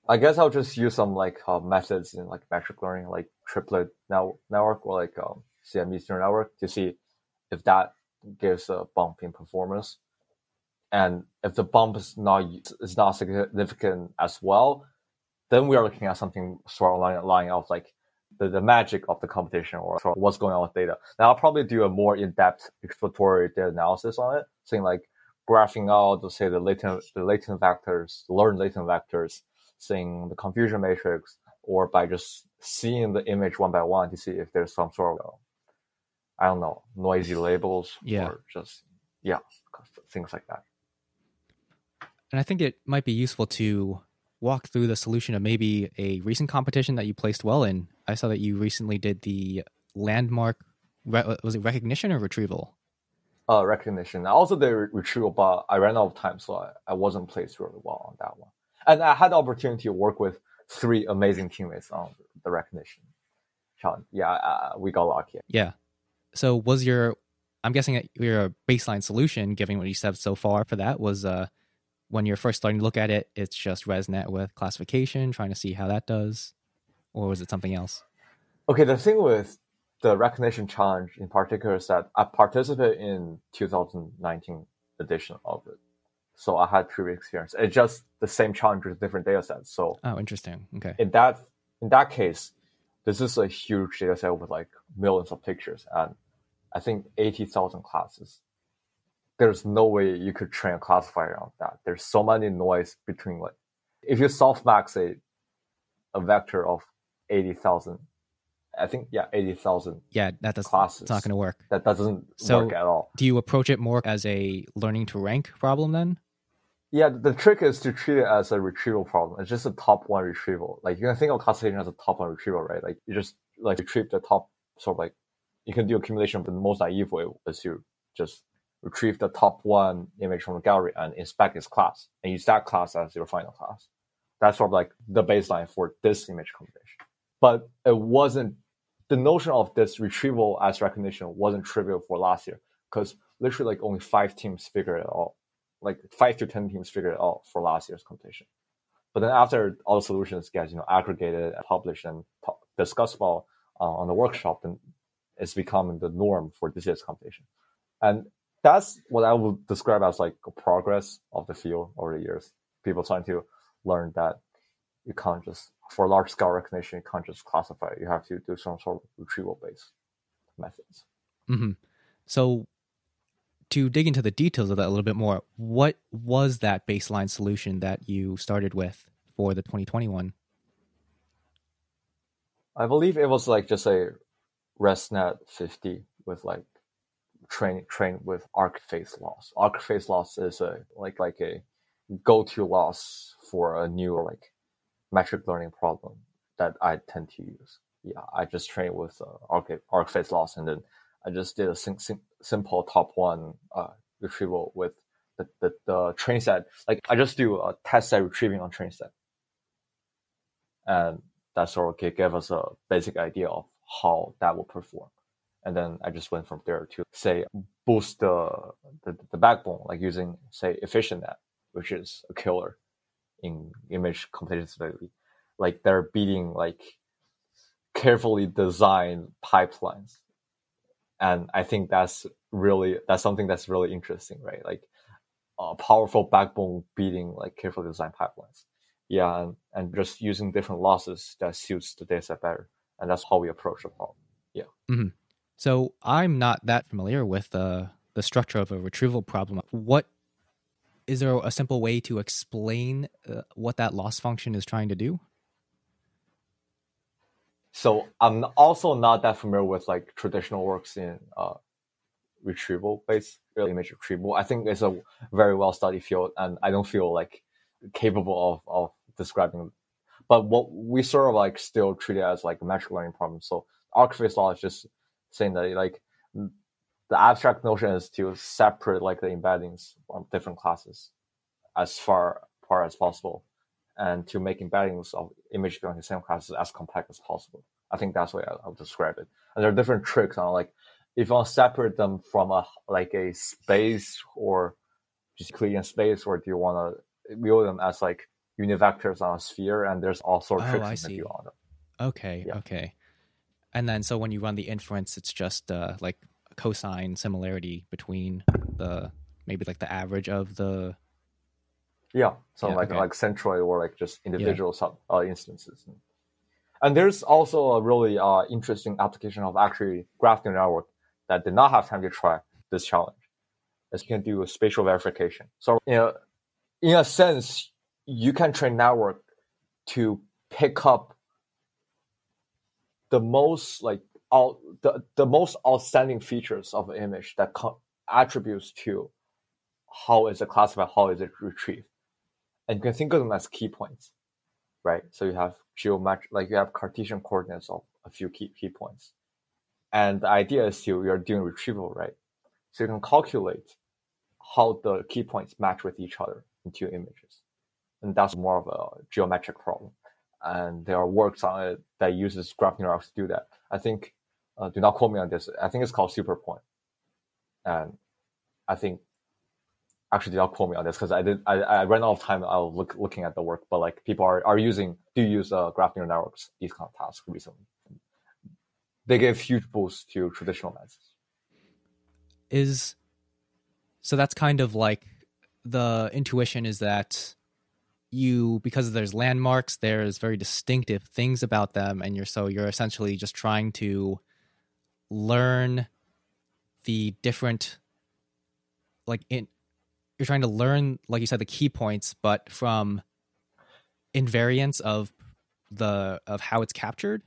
S2: I guess I'll just use some like uh, methods in like metric learning, like triplet now network or like um, Siamese neural network to see if that gives a bump in performance. And if the bump is not is not significant as well, then we are looking at something sort of line, line of like the, the magic of the competition or what's going on with data. Now I'll probably do a more in-depth exploratory data analysis on it, saying like graphing out, say the latent the latent vectors, learned latent vectors, seeing the confusion matrix, or by just seeing the image one by one to see if there's some sort of I don't know noisy labels
S1: yeah.
S2: or just yeah things like that.
S1: And I think it might be useful to walk through the solution of maybe a recent competition that you placed well in. I saw that you recently did the landmark. Was it recognition or retrieval?
S2: Uh, recognition. I also did retrieval, but I ran out of time, so I, I wasn't placed really well on that one. And I had the opportunity to work with three amazing teammates on the recognition challenge. Yeah, uh, we got lucky.
S1: Yeah. So was your, I'm guessing that your baseline solution, given what you said so far for that, was uh, when you're first starting to look at it, it's just ResNet with classification, trying to see how that does, or was it something else?
S2: Okay, the thing with the recognition challenge in particular is that I participated in 2019 edition of it, so I had previous experience. It's just the same challenge with different data sets. So
S1: oh, interesting. Okay.
S2: In that in that case, this is a huge data set with like millions of pictures and I think 80,000 classes there's no way you could train a classifier on that. There's so many noise between like if you softmax a a vector of eighty thousand, I think yeah, eighty thousand.
S1: Yeah, that does classes. It's not going to work.
S2: That doesn't so work at all.
S1: Do you approach it more as a learning to rank problem then?
S2: Yeah, the trick is to treat it as a retrieval problem. It's just a top one retrieval. Like you can think of classification as a top one retrieval, right? Like you just like retrieve the top sort of like you can do accumulation, but the most naive way is you just retrieve the top one image from the gallery and inspect its class and use that class as your final class. That's sort of like the baseline for this image combination. But it wasn't the notion of this retrieval as recognition wasn't trivial for last year because literally like only five teams figured it out, like five to ten teams figured it out for last year's competition. But then after all the solutions get you know aggregated, and published, and discussed about uh, on the workshop, then it's becoming the norm for this year's competition. And that's what I would describe as like a progress of the field over the years. People trying to learn that you can't just for large scale recognition, you can't just classify. You have to do some sort of retrieval based methods.
S1: Mm-hmm. So, to dig into the details of that a little bit more, what was that baseline solution that you started with for the 2021?
S2: I believe it was like just a ResNet 50 with like train train with ArcFace loss. ArcFace loss is a like like a go-to loss for a new like metric learning problem that I tend to use. Yeah, I just train with uh, arc ArcFace loss, and then I just did a sim- sim- simple top one uh, retrieval with the, the the train set. Like I just do a test set retrieving on train set, and that sort of gave us a basic idea of how that will perform and then I just went from there to say boost the the, the backbone, like using say EfficientNet, which is a killer in image competitivity. Like they're beating like carefully designed pipelines, and I think that's really that's something that's really interesting, right? Like a powerful backbone beating like carefully designed pipelines. Yeah, and, and just using different losses that suits the data set better, and that's how we approach the problem. Yeah.
S1: Mm-hmm. So I'm not that familiar with the the structure of a retrieval problem. What is there a simple way to explain uh, what that loss function is trying to do?
S2: So I'm also not that familiar with like traditional works in uh, retrieval based image retrieval. I think it's a very well studied field, and I don't feel like capable of, of describing. But what we sort of like still treat it as like a metric learning problem. So ArcFace law is just saying that like the abstract notion is to separate like the embeddings from different classes as far far as possible and to make embeddings of image belonging to the same classes as compact as possible. I think that's the way I, would describe it. And there are different tricks on like if you want to separate them from a like a space or just Euclidean space, or do you want to view them as like unit vectors on a sphere? And there's all sorts of oh, tricks
S1: you can
S2: do on them.
S1: Okay, yeah. okay. And then so when you run the inference, it's just uh, like cosine similarity between the maybe like the average of the
S2: yeah so yeah, like okay. like centroid or like just individual yeah. sub uh, instances And there's also a really uh, interesting application of actually graph neural network that did not have time to try this challenge. Is you can do spatial verification. So in a, in a sense, you can train network to pick up the most like all the, the most outstanding features of an image that co- attributes to how is it classified, how is it retrieved. And you can think of them as key points, right? So you have geometric, like you have Cartesian coordinates of a few key, key points. And the idea is to, you're doing retrieval, right? So you can calculate how the key points match with each other in two images. And that's more of a geometric problem. And there are works on it that uses graph neural networks to do that. I think uh, do not quote me on this. I think it's called SuperPoint, and I think actually do not quote me on this because I did I, I ran out of time. I was look, looking at the work, but like people are, are using do use uh, graph neural networks these kind of tasks recently. They give huge boosts to traditional methods.
S1: Is so that's kind of like the intuition is that you because there's landmarks there's very distinctive things about them and you're so you're essentially just trying to learn the different like in you're trying to learn like you said the key points but from invariance of the of how it's captured?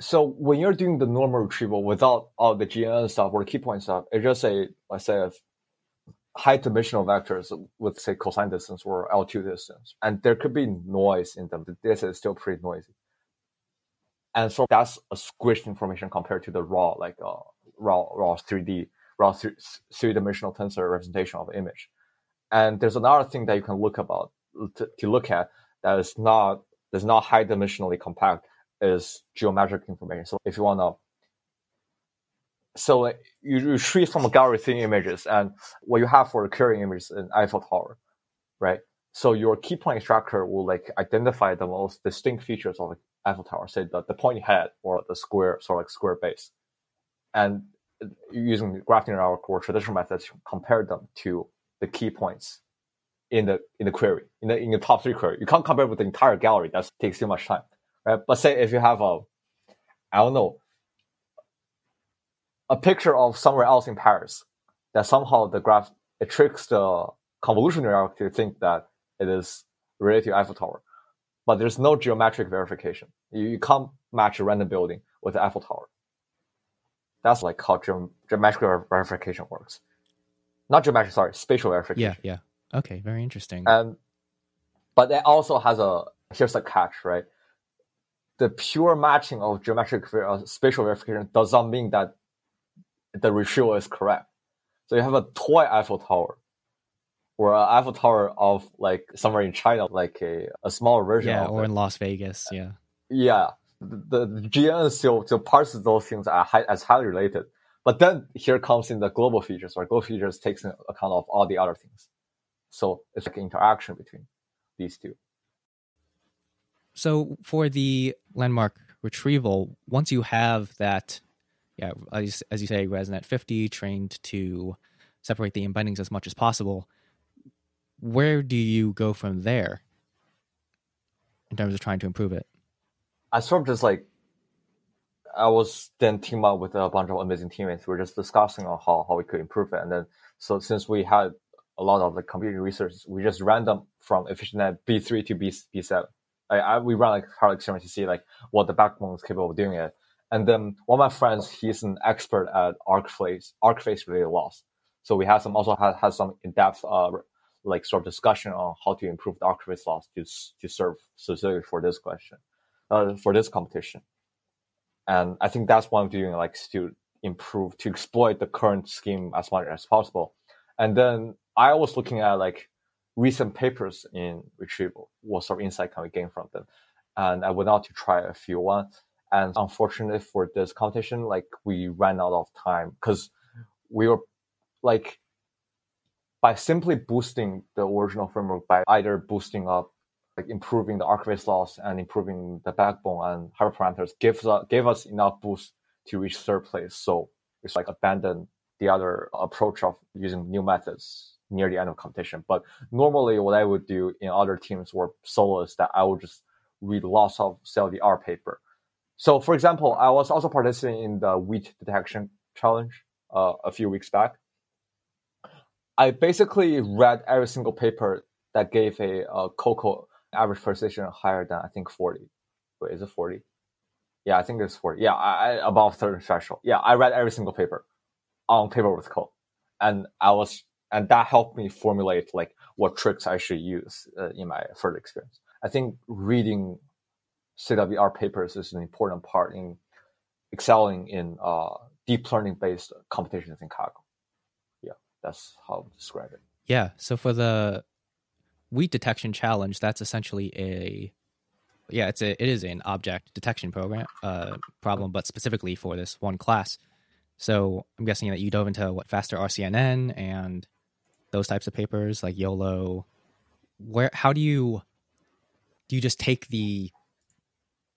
S2: So when you're doing the normal retrieval without all the GNN stuff or key point stuff, it's just a let's say a high dimensional vectors with say cosine distance or L2 distance, and there could be noise in them. The data is still pretty noisy. And so that's a squished information compared to the raw like uh, raw raw 3d raw three dimensional tensor representation of image. And there's another thing that you can look about to, to look at that is not that's not high dimensionally compact is geometric information. So if you want to so uh, you retrieve from gallery thin images and what you have for recurring images in Eiffel Tower, right? So your key point extractor will like identify the most distinct features of Eiffel Tower, say the, the pointy head or the square, sort of like square base. And using graph neural or traditional methods, compare them to the key points in the in the query, in the in the top three query. You can't compare with the entire gallery. That takes too much time. Right? But say if you have a I don't know a picture of somewhere else in Paris, that somehow the graph it tricks the convolution neural to think that it is related to Eiffel Tower but there's no geometric verification. You, you can't match a random building with the Eiffel Tower. That's like how ge- geometric verification works. Not geometric, sorry, spatial verification.
S1: Yeah, yeah. Okay, very interesting.
S2: And but it also has a here's a catch, right? The pure matching of geometric uh, spatial verification does not mean that the retrieval is correct. So you have a toy Eiffel Tower or an Eiffel Tower of like somewhere in China, like a, a smaller version.
S1: Yeah,
S2: or
S1: it. in Las Vegas. Yeah.
S2: Yeah. The, the GNN still, still parses those things as, high, as highly related. But then here comes in the global features, where global features takes into account of all the other things. So it's like interaction between these two.
S1: So for the landmark retrieval, once you have that, yeah, as, as you say, ResNet 50 trained to separate the embeddings as much as possible, where do you go from there in terms of trying to improve it?
S2: I sort of just like I was then team up with a bunch of amazing teammates. We are just discussing on how, how we could improve it. And then so since we had a lot of the computing research, we just ran them from EfficientNet B3 to B B7. I, I, we ran like hard experiments to see like what the backbone is capable of doing it. And then one of my friends, he's an expert at ArcFace, arc phase related loss. So we had some also had, had some in depth uh, like sort of discussion on how to improve the ArcFace loss to to serve specifically for this question, uh, for this competition. And I think that's what I'm doing, like to improve to exploit the current scheme as much as possible. And then I was looking at like recent papers in retrieval, what sort of insight can we gain from them? And I went out to try a few one. And unfortunately for this competition, like we ran out of time because we were like by simply boosting the original framework by either boosting up like improving the ArcFace loss and improving the backbone and hyperparameters gives us gave us enough boost to reach third place. So it's like abandon the other approach of using new methods near the end of competition. But normally what I would do in other teams or solos that I would just read lots of CLDR paper. So, for example, I was also participating in the wheat detection challenge uh, a few weeks back. I basically read every single paper that gave a, a COCO average precision higher than I think 40. Wait, is it 40? Yeah, I think it's 40. Yeah, I, I, above certain threshold. Yeah, I read every single paper on paper with code, and I was and that helped me formulate like what tricks I should use uh, in my further experience. I think reading CWR papers is an important part in excelling in uh, deep learning based competitions in Kaggle. Yeah, that's how I describe it.
S1: Yeah. So for the wheat detection challenge, that's essentially a yeah, it's a it is an object detection program uh, problem, but specifically for this one class. So I'm guessing that you dove into what faster RCNN and those types of papers like YOLO. Where how do you do you just take the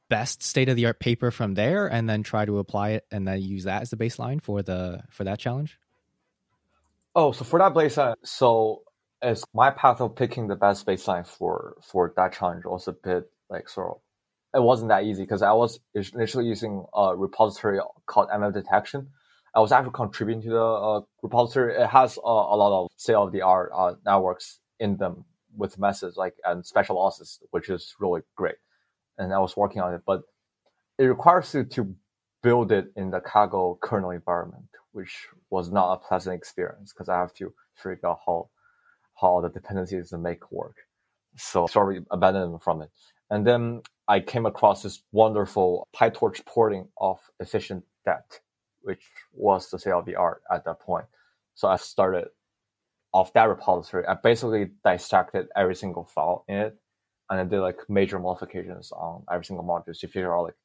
S1: best state of the art paper from there and then try to apply it and then use that as the baseline for the for that challenge?
S2: Oh, so for that baseline, so as my path of picking the best baseline for for that challenge was a bit like sort of it wasn't that easy because I was initially using a repository called MMDetection. I was actually contributing to the uh, repository. It has uh, a lot of state of the art uh, networks in them with methods like and special losses, which is really great and I was working on it, but it requires you to build it in the Kaggle kernel environment, which was not a pleasant experience because I have to figure out how how the dependencies make work. So sorry, abandoned from it. And then I came across this wonderful PyTorch porting of efficient det, which was the state of the art at that point. So I started off that repository. I basically dissected every single file in it and I did like major modifications on every single module to figure out like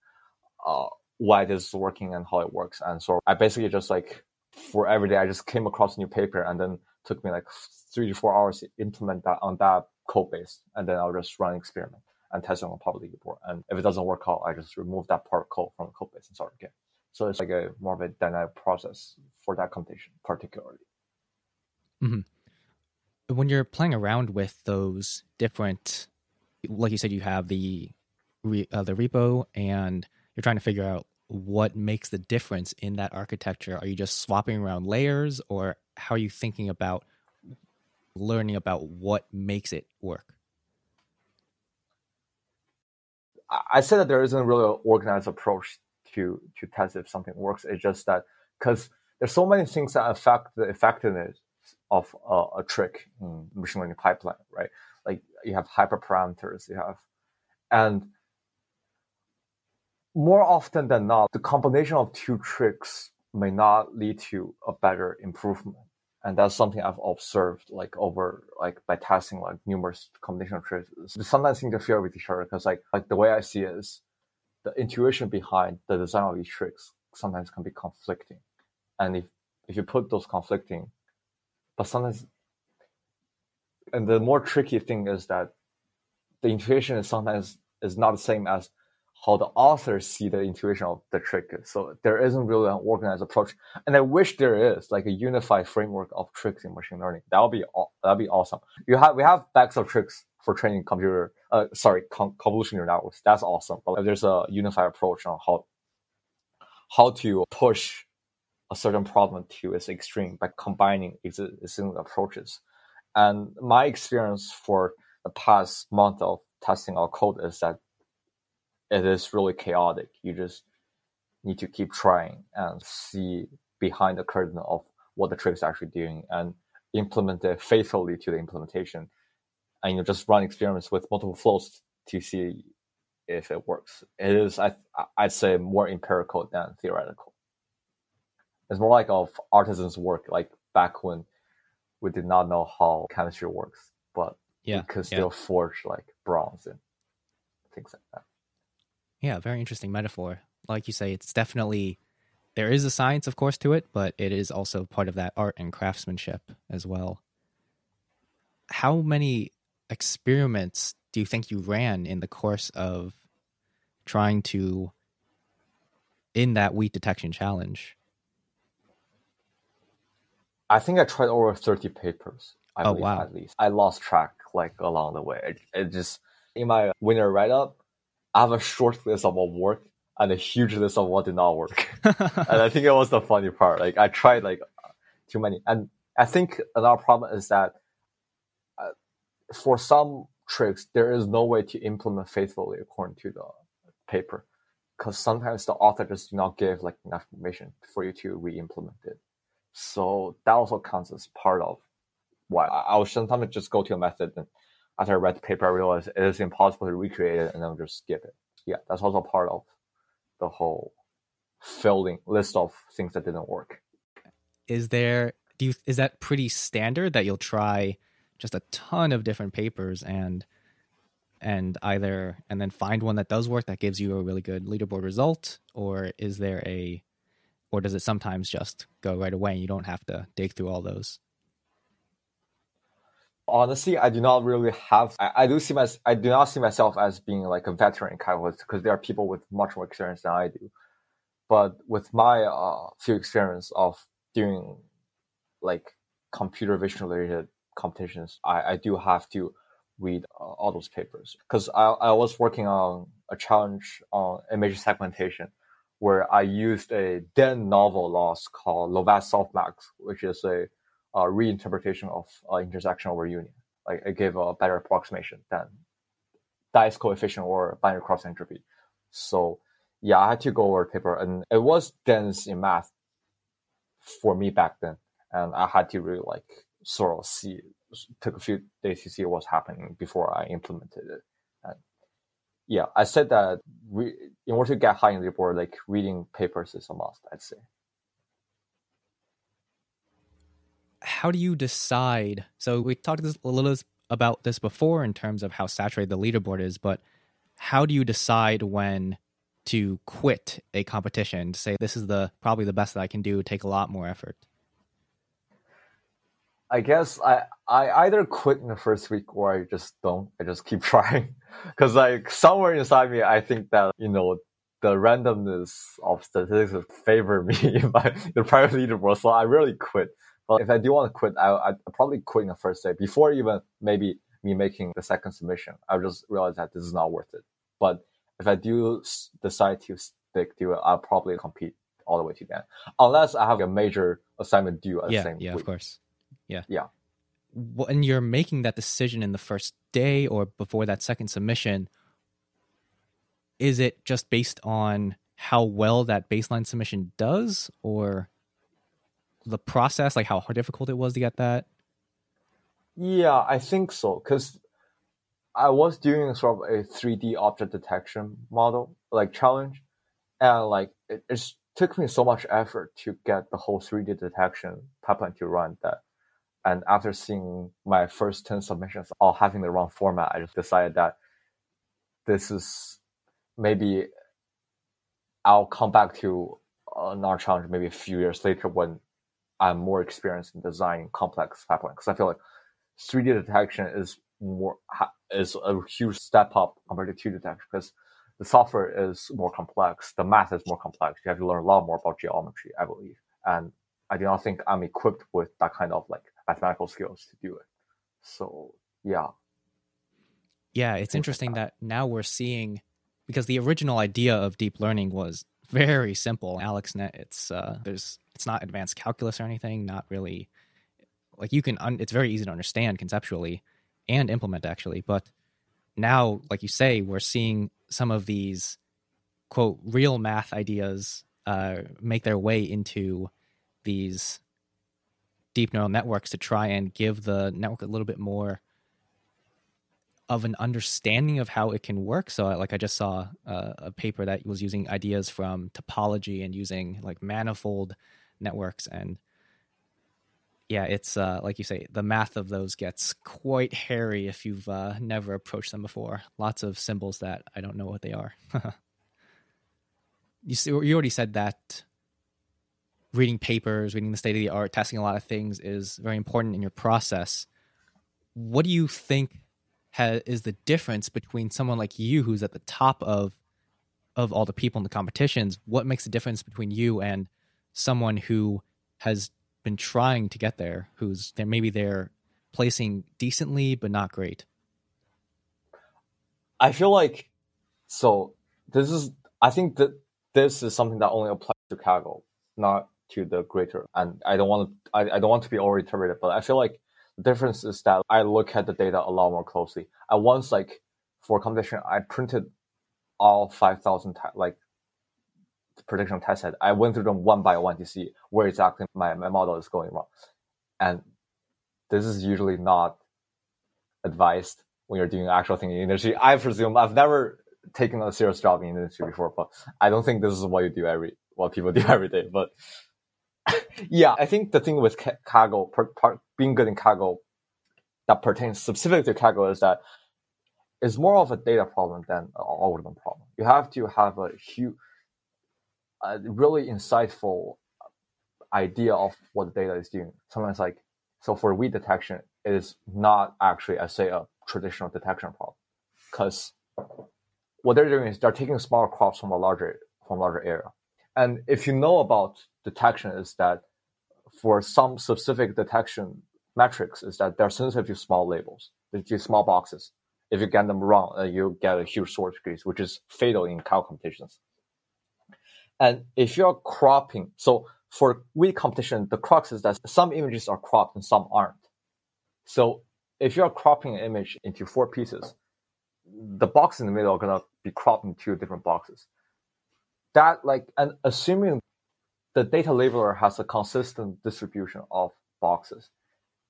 S2: uh, why this is working and how it works. And so I basically just like for every day I just came across a new paper and then took me like three to four hours to implement that on that code base, and then I'll just run an experiment and test it on a public report. And if it doesn't work out, I just remove that part code from the code base and start again. So it's like a more of a dynamic process for that computation, particularly.
S1: Mm-hmm. When you're playing around with those different like you said, you have the uh, the repo, and you're trying to figure out what makes the difference in that architecture. Are you just swapping around layers, or how are you thinking about learning about what makes it work?
S2: I said that there isn't really an organized approach to to test if something works. It's just that because there's so many things that affect the effectiveness of a, a trick in machine learning pipeline, right? Like you have hyperparameters, you have, and more often than not, the combination of two tricks may not lead to a better improvement. And that's something I've observed like over like by testing like numerous combination tricks. They sometimes interfere with each other because like like the way I see it is the intuition behind the design of these tricks sometimes can be conflicting. And if if you put those conflicting, but sometimes and the more tricky thing is that the intuition is sometimes is not the same as how the authors see the intuition of the trick. So there isn't really an organized approach. And I wish there is like a unified framework of tricks in machine learning. That would be that'd be awesome. You have we have backs of tricks for training computer uh, sorry con- convolutional networks. That's awesome. But if there's a unified approach on how how to push a certain problem to its extreme by combining existing approaches. And my experience for the past month of testing our code is that it is really chaotic. You just need to keep trying and see behind the curtain of what the trick is actually doing and implement it faithfully to the implementation. And you know, just run experiments with multiple flows to see if it works. It is, I, I'd say, more empirical than theoretical. It's more like of artisans' work, like back when we did not know how chemistry works, but yeah, we could still yeah. forge like bronze and things like that.
S1: Yeah, very interesting metaphor. Like you say, it's definitely there is a science, of course, to it, but it is also part of that art and craftsmanship as well. How many experiments do you think you ran in the course of trying to in that wheat detection challenge?
S2: I think I tried over 30 papers. I
S1: oh,
S2: believe,
S1: wow.
S2: at least. I lost track like along the way. It, it just in my winter write up, I have a short list of what worked and a huge list of what did not work. and I think it was the funny part. Like I tried like too many, and I think another problem is that uh, for some tricks there is no way to implement faithfully according to the paper, because sometimes the author just do not give like enough information for you to re-implement it. So that also counts as part of why I, I will sometimes just go to a method and after I read the paper I realized it is impossible to recreate it and then just skip it. Yeah, that's also part of the whole filling list of things that didn't work.
S1: Is there do you is that pretty standard that you'll try just a ton of different papers and and either and then find one that does work that gives you a really good leaderboard result or is there a or does it sometimes just go right away and you don't have to dig through all those?
S2: Honestly i do not really have I, I, do see my i do not see myself as being like a veteran kind of because there are people with much more experience than i do. But with my uh, few experience of doing like computer vision related competitions i, I do have to read uh, all those papers. Because I, I was working on a challenge on image segmentation where I used a then novel loss called Lovász softmax, which is a, a reinterpretation of uh, intersection over union. Like it gave a better approximation than dice coefficient or binary cross entropy. So yeah, I had to go over paper and it was dense in math for me back then. And I had to really like sort of see took a few days to see what's happening before I implemented it. Yeah, I said that re- in order to get high in the board, like reading papers is a must. I'd say.
S1: How do you decide? So we talked a little about this before in terms of how saturated the leaderboard is, but how do you decide when to quit a competition to say this is the probably the best that I can do, take a lot more effort?
S2: I guess I I either quit in the first week or I just don't. I just keep trying because like somewhere inside me, I think that you know the randomness of statistics favor me in my the private leaderboard. So I really quit. But if I do want to quit, I I probably quit in the first day before even maybe me making the second submission. I just realize that this is not worth it. But if I do decide to stick to it, I'll probably compete all the way to the end, unless I have a major assignment due at
S1: yeah,
S2: the same
S1: yeah,
S2: week.
S1: of course. Yeah.
S2: Yeah.
S1: When you're making that decision in the first day or before that second submission, is it just based on how well that baseline submission does or the process, like how difficult it was to get that?
S2: Yeah, I think so. Because I was doing sort of a 3D object detection model, like challenge. And like it, it took me so much effort to get the whole 3D detection pipeline to run that and after seeing my first 10 submissions all having the wrong format, I just decided that this is maybe I'll come back to uh, another challenge maybe a few years later when I'm more experienced in designing complex pipelines. Because I feel like 3D detection is more is a huge step up compared to 2D detection because the software is more complex, the math is more complex. You have to learn a lot more about geometry, I believe. And I do not think I'm equipped with that kind of like mathematical skills to do it. So yeah.
S1: Yeah, it's interesting that now we're seeing because the original idea of deep learning was very simple. AlexNet, it's uh, there's it's not advanced calculus or anything. Not really like you can. Un- it's very easy to understand conceptually and implement actually. But now, like you say, we're seeing some of these quote real math ideas uh, make their way into these deep neural networks to try and give the network a little bit more of an understanding of how it can work. So, like, I just saw uh, a paper that was using ideas from topology and using like manifold networks. And yeah, it's uh, like you say, the math of those gets quite hairy if you've uh, never approached them before. Lots of symbols that I don't know what they are. you see, you already said that reading papers, reading the state of the art, testing a lot of things is very important in your process. What do you think ha- is the difference between someone like you, who's at the top of of all the people in the competitions? What makes the difference between you and someone who has been trying to get there, who's there? Maybe they're placing decently, but not great.
S2: I feel like So this is, I think that this is something that only applies to Kaggle, not to the greater. And I don't want to, I, I don't want to be over-iterated, but I feel like the difference is that I look at the data a lot more closely. I once like for competition, I printed all 5,000 like prediction test set. I went through them one by one to see where exactly my, my model is going wrong. And this is usually not advised when you're doing actual thing in industry. I presume I've never taken a serious job in industry before, but I don't think this is what you do every what people do every day. But yeah, I think the thing with Kaggle, per, per, being good in Kaggle, that pertains specifically to Kaggle is that it's more of a data problem than an algorithm problem. You have to have a huge, a really insightful idea of what the data is doing. Sometimes like, so for wheat detection, it is not actually, I say, a traditional detection problem because what they're doing is they're taking smaller crops from a larger, from a larger area. And if you know about detection is that for some specific detection metrics is that they're sensitive to small labels, to small boxes. If you get them wrong, uh, you get a huge sort decrease, which is fatal in cow competitions. And if you're cropping, so for wheat competition, the crux is that some images are cropped and some aren't. So if you're cropping an image into four pieces, the box in the middle are gonna be cropped into different boxes. That like and assuming the data labeler has a consistent distribution of boxes.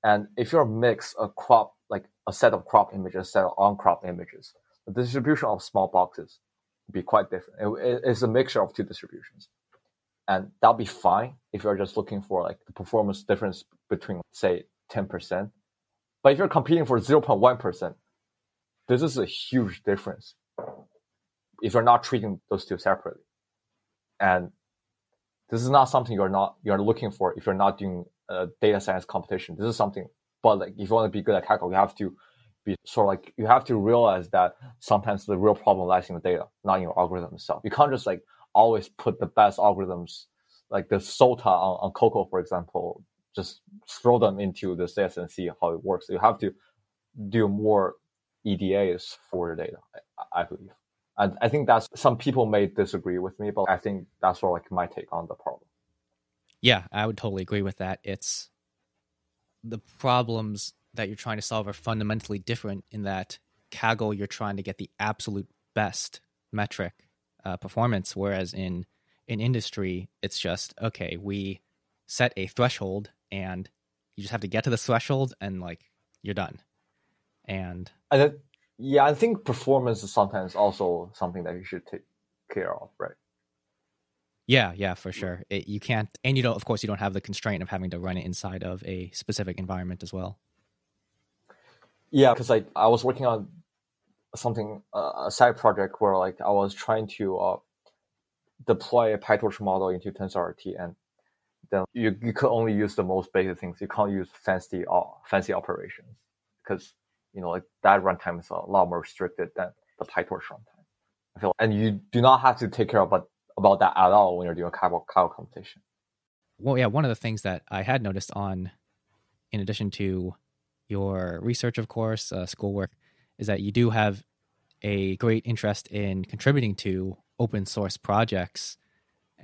S2: And if you're mix a crop, like a set of crop images, set of uncropped images, the distribution of small boxes be quite different. It, it's a mixture of two distributions. And that'll be fine if you're just looking for like the performance difference between say 10%. But if you're competing for 0.1%, this is a huge difference if you're not treating those two separately. And this is not something you're not you're looking for if you're not doing a data science competition. This is something, but like if you want to be good at Kaggle, you have to be sort of like you have to realize that sometimes the real problem lies in the data, not in your algorithm itself. You can't just like always put the best algorithms, like the SOTA on, on COCO, for example, just throw them into the CS and see how it works. You have to do more EDAs for the data, I, I believe. And I think that's some people may disagree with me, but I think that's sort of like my take on the problem.
S1: Yeah, I would totally agree with that. It's the problems that you're trying to solve are fundamentally different in that Kaggle, you're trying to get the absolute best metric uh, performance, whereas in in industry, it's just okay. We set a threshold, and you just have to get to the threshold, and like you're done. And
S2: and yeah, I think performance is sometimes also something that you should take care of, right?
S1: Yeah, yeah, for sure. It, you can't, and you don't. Of course, you don't have the constraint of having to run it inside of a specific environment as well.
S2: Yeah, because like I was working on something uh, a side project where like I was trying to uh, deploy a PyTorch model into TensorRT, and then you, you could only use the most basic things. You can't use fancy uh, fancy operations because you know, like that runtime is a lot more restricted than the PyTorch runtime. I feel, and you do not have to take care about, about that at all when you're doing Kaggle, Kaggle computation.
S1: Well, yeah, one of the things that I had noticed on, in addition to your research, of course, uh, schoolwork, is that you do have a great interest in contributing to open source projects,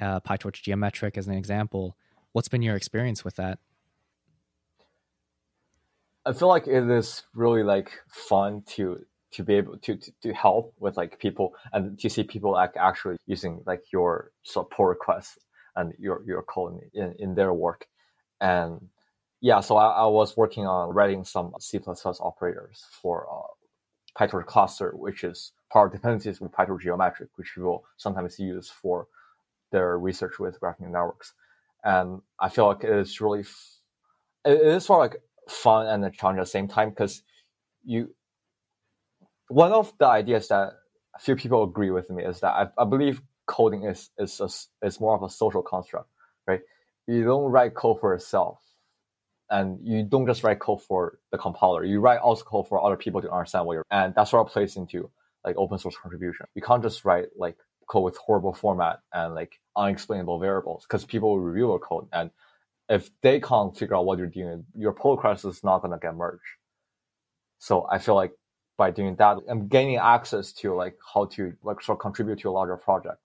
S1: uh, PyTorch Geometric as an example. What's been your experience with that?
S2: I feel like it is really like fun to to be able to, to, to help with like people and to see people like actually using like your support requests and your your code in, in their work. And yeah so I, I was working on writing some c++ operators for uh, pytorch cluster which is power dependencies with pytorch geometric which people sometimes use for their research with graph networks. And i feel like it is really f- it is sort of like fun and a challenge at the same time because you one of the ideas that a few people agree with me is that I, I believe coding is is a, is more of a social construct, right? You don't write code for yourself, and you don't just write code for the compiler. You write also code for other people to understand what you're, and that's what plays into like open source contribution. You can't just write like code with horrible format and like unexplainable variables because people will review your code and if they can't figure out what you're doing, your pull request is not going to get merged. So I feel like by doing that, I'm gaining access to like how to like sort of contribute to a larger project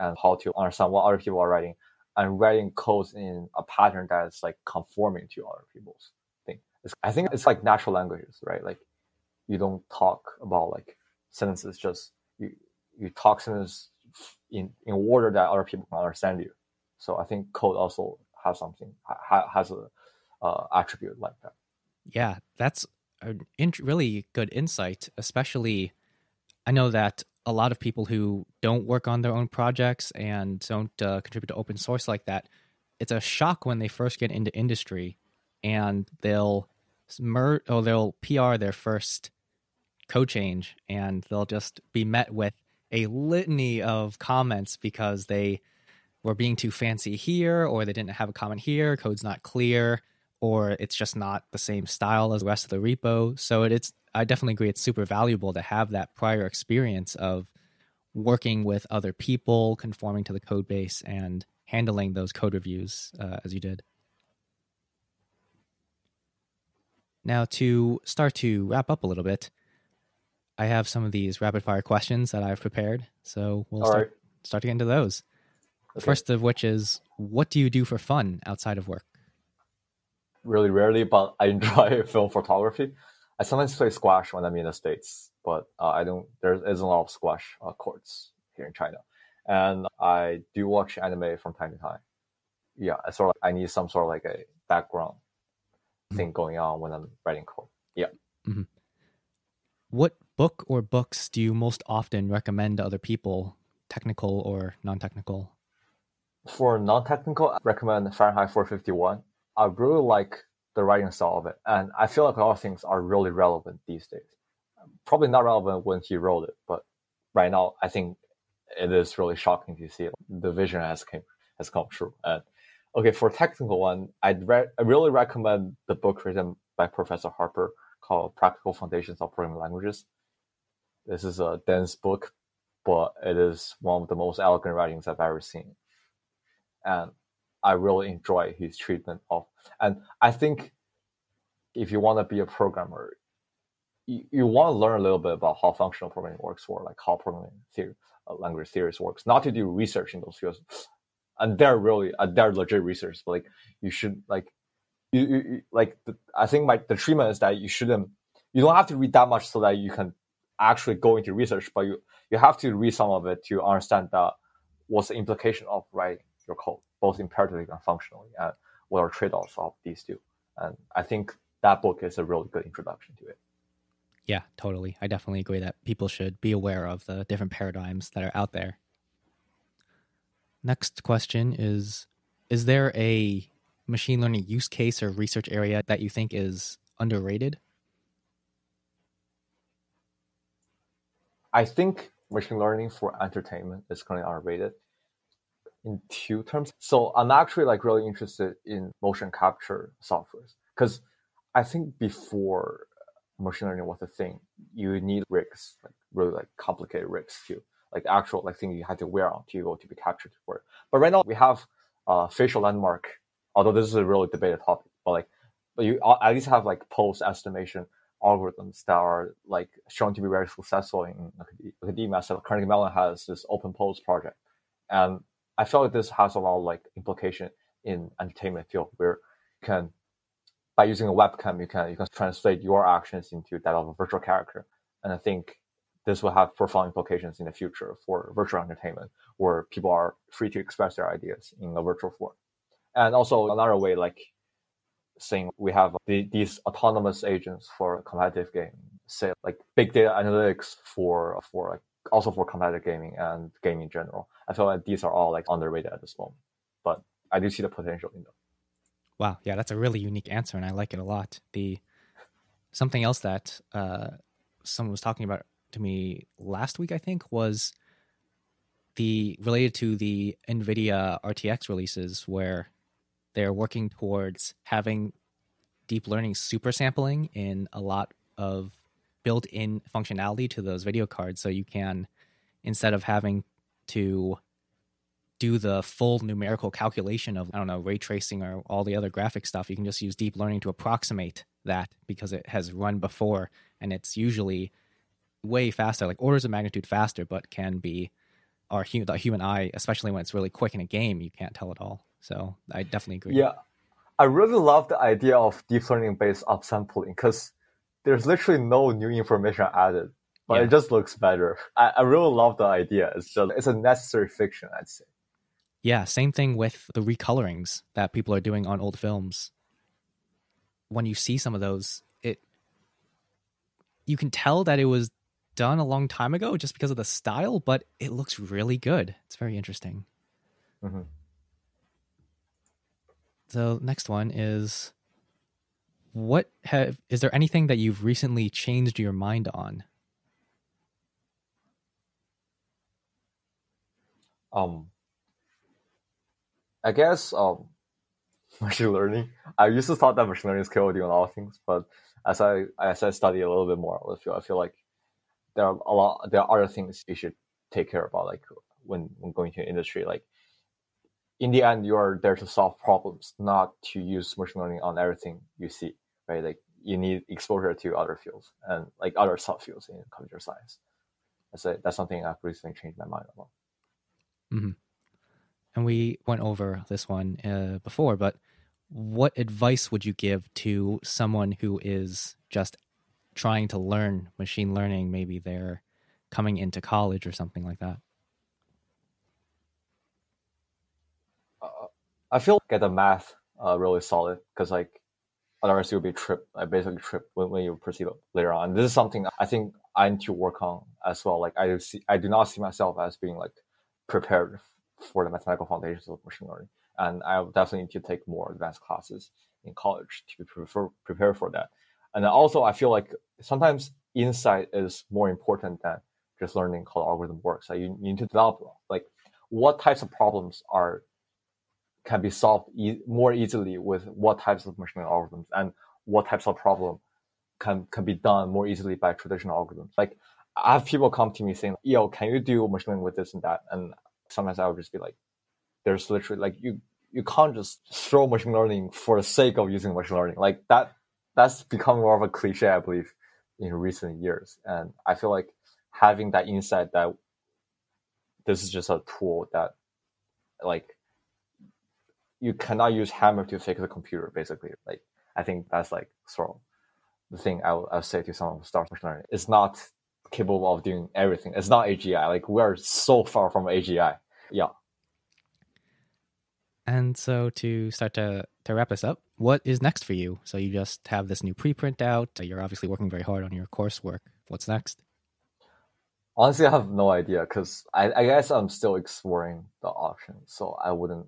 S2: and how to understand what other people are writing and writing codes in a pattern that's like conforming to other people's thing. It's, I think it's like natural languages, right? Like you don't talk about like sentences, just you you talk sentences in in order that other people can understand you. So I think code also has something ha, has a uh, attribute like that.
S1: Yeah, that's a really good insight, especially I know that a lot of people who don't work on their own projects and don't uh, contribute to open source like that, it's a shock when they first get into industry and they'll mer- or they'll PR their first code change and they'll just be met with a litany of comments because they were being too fancy here or they didn't have a comment here, code's not clear, or it's just not the same style as the rest of the repo. So it, it's I definitely agree it's super valuable to have that prior experience of working with other people, conforming to the code base, and handling those code reviews uh, as you did. Now, to start to wrap up a little bit, I have some of these rapid fire questions that I've prepared. So we'll start, right. start to get into those. Okay. First of which is what do you do for fun outside of work?
S2: Really rarely, but I enjoy film photography. I sometimes play squash when I'm in the States, but uh, I don't, there isn't a lot of squash uh, courts here in China. And I do watch anime from time to time. Yeah, I sort of, I need some sort of like a background mm-hmm. thing going on when I'm writing code. Yeah. Mm-hmm.
S1: What book or books do you most often recommend to other people, technical or non technical?
S2: For non technical, I recommend Fahrenheit 451. I really like the writing style of it. And I feel like a lot of things are really relevant these days. Probably not relevant when he wrote it, but right now I think it is really shocking to see the vision has came has come true. And okay, for technical one, I'd re- I really recommend the book written by Professor Harper called Practical Foundations of Programming Languages. This is a dense book, but it is one of the most elegant writings I've ever seen. And I really enjoy his treatment of, and I think if you want to be a programmer, you, you want to learn a little bit about how functional programming works or like how programming theory, uh, language theories works, not to do research in those fields. And they're really, uh, they're legit research, but like you should like, you, you like, the, I think my, the treatment is that you shouldn't, you don't have to read that much so that you can actually go into research, but you, you have to read some of it to understand that what's the implication of writing your code both imperatively and functionally, and what are trade-offs of these two. And I think that book is a really good introduction to it.
S1: Yeah, totally. I definitely agree that people should be aware of the different paradigms that are out there. Next question is Is there a machine learning use case or research area that you think is underrated?
S2: I think machine learning for entertainment is currently underrated in two terms. So I'm actually like really interested in motion capture softwares because I think before machine learning was a thing, you need rigs, like really like complicated rigs to like actual like thing you had to wear on to go to be captured for it. But right now we have uh, facial landmark, although this is a really debated topic, but like but you at least have like pose estimation algorithms that are like shown to be very successful in academia. So Carnegie Mellon has this open pose project. And I feel like this has a lot of like implication in entertainment field where you can by using a webcam you can you can translate your actions into that of a virtual character. And I think this will have profound implications in the future for virtual entertainment where people are free to express their ideas in a virtual form. And also another way like saying we have the, these autonomous agents for competitive game, say like big data analytics for for like also for competitive gaming and gaming in general. I feel like these are all like underrated at this moment, but I do see the potential in them.
S1: Wow, yeah, that's a really unique answer, and I like it a lot. The something else that uh, someone was talking about to me last week, I think, was the related to the NVIDIA RTX releases, where they're working towards having deep learning super sampling in a lot of built-in functionality to those video cards so you can instead of having to do the full numerical calculation of I don't know ray tracing or all the other graphic stuff you can just use deep learning to approximate that because it has run before and it's usually way faster, like orders of magnitude faster, but can be our the human eye, especially when it's really quick in a game, you can't tell at all. So I definitely agree.
S2: Yeah, I really love the idea of deep learning based upsampling because there's literally no new information added, but
S1: Yeah.
S2: it just looks better. I, I really love the idea. It's just it's a necessary fiction, I'd say.
S1: Yeah, same thing with the recolorings that people are doing on old films. When you see some of those, it you can tell that it was done a long time ago just because of the style, but it looks really good. It's very interesting.
S2: Mhm.
S1: So next one is what have is there anything that you've recently changed your mind on?
S2: Um, I guess um, machine learning. I used to thought that machine learning is capable doing a lot of things, but as I as I study a little bit more, I feel I feel like there are a lot there are other things you should take care about, like when when going to industry. Like in the end, you are there to solve problems, not to use machine learning on everything you see. Right? Like you need exposure to other fields and like other subfields in computer science. That's a, that's something I've recently changed my mind about.
S1: And we went over this one uh, before, but what advice would you give to someone who is just trying to learn machine learning? Maybe they're coming into college or something like that.
S2: I feel get the math uh, really solid because like otherwise you'll be tripped, like basically tripped when, when you proceed later on. This is something I think I need to work on as well. Like I do see, I do not see myself as being like prepared for the mathematical foundations of machine learning, and I definitely need to take more advanced classes in college to prefer, prepare for that. And also, I feel like sometimes insight is more important than just learning how the algorithm works. You need to develop like what types of problems are can be solved e- more easily with what types of machine learning algorithms and what types of problem can can be done more easily by traditional algorithms. Like I have people come to me saying, "Yo, can you do machine learning with this and that?" And sometimes I would just be like, "There's literally like you you can't just throw machine learning for the sake of using machine learning. Like that that's become more of a cliche, I believe, in recent years. And I feel like having that insight that this is just a tool that like you cannot use hammer to fix a computer basically like i think that's like sort of the thing i would, I would say to someone who starts machine learning it's not capable of doing everything it's not agi like we're so far from agi yeah
S1: And so to start to to wrap this up, what is next for you? So you just have this new preprint out. You're obviously working very hard on your coursework. What's next?
S2: honestly i have no idea because I, I guess i'm still exploring the options so i wouldn't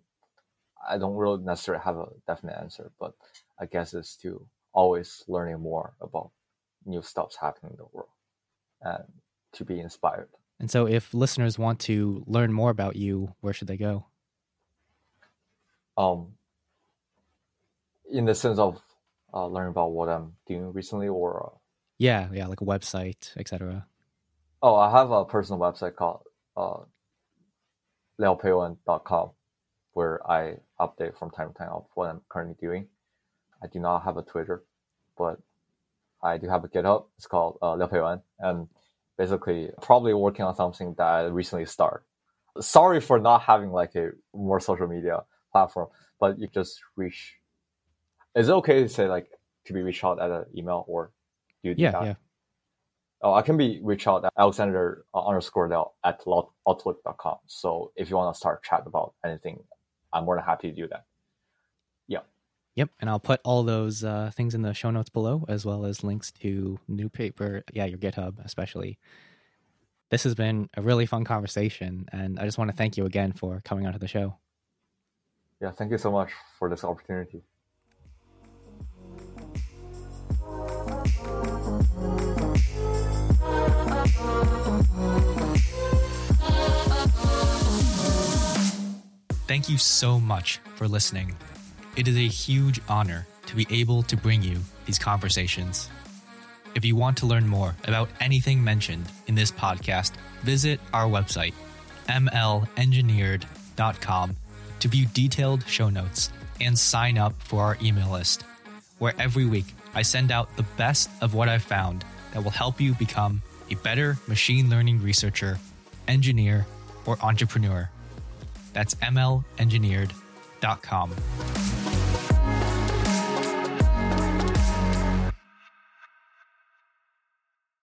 S2: i don't really necessarily have a definite answer but i guess it's to always learning more about new stuffs happening in the world and to be inspired
S1: And so if listeners want to learn more about you, where should they go?
S2: um in the sense of uh, learning about what i'm doing recently or uh,
S1: Yeah, yeah, like a website, etc.
S2: oh i have a personal website called uh leopeoen.com where i update from time to time of what i'm currently doing i do not have a twitter but i do have a github it's called uh, leopeoen and basically probably working on something that i recently started sorry for not having like a more social media platform but you just reach is it okay to say like to be reached out at an email or do you do
S1: Yeah,
S2: that?
S1: yeah.
S2: Oh, I can be reached out at Alexander uh, underscore Del at outlook.com. So if you want to start chat about anything, I'm more than happy to do that. Yeah.
S1: Yep, and I'll put all those uh, things in the show notes below, as well as links to new paper. Yeah, your GitHub, especially. This has been a really fun conversation, and I just want to thank you again for coming onto the show.
S2: Yeah, thank you so much for this opportunity.
S1: Thank you so much for listening. It is a huge honor to be able to bring you these conversations. If you want to learn more about anything mentioned in this podcast, visit our website, mlengineered.com, to view detailed show notes and sign up for our email list, where every week I send out the best of what I've found that will help you become a better machine learning researcher, engineer, or entrepreneur. That's mlengineered.com.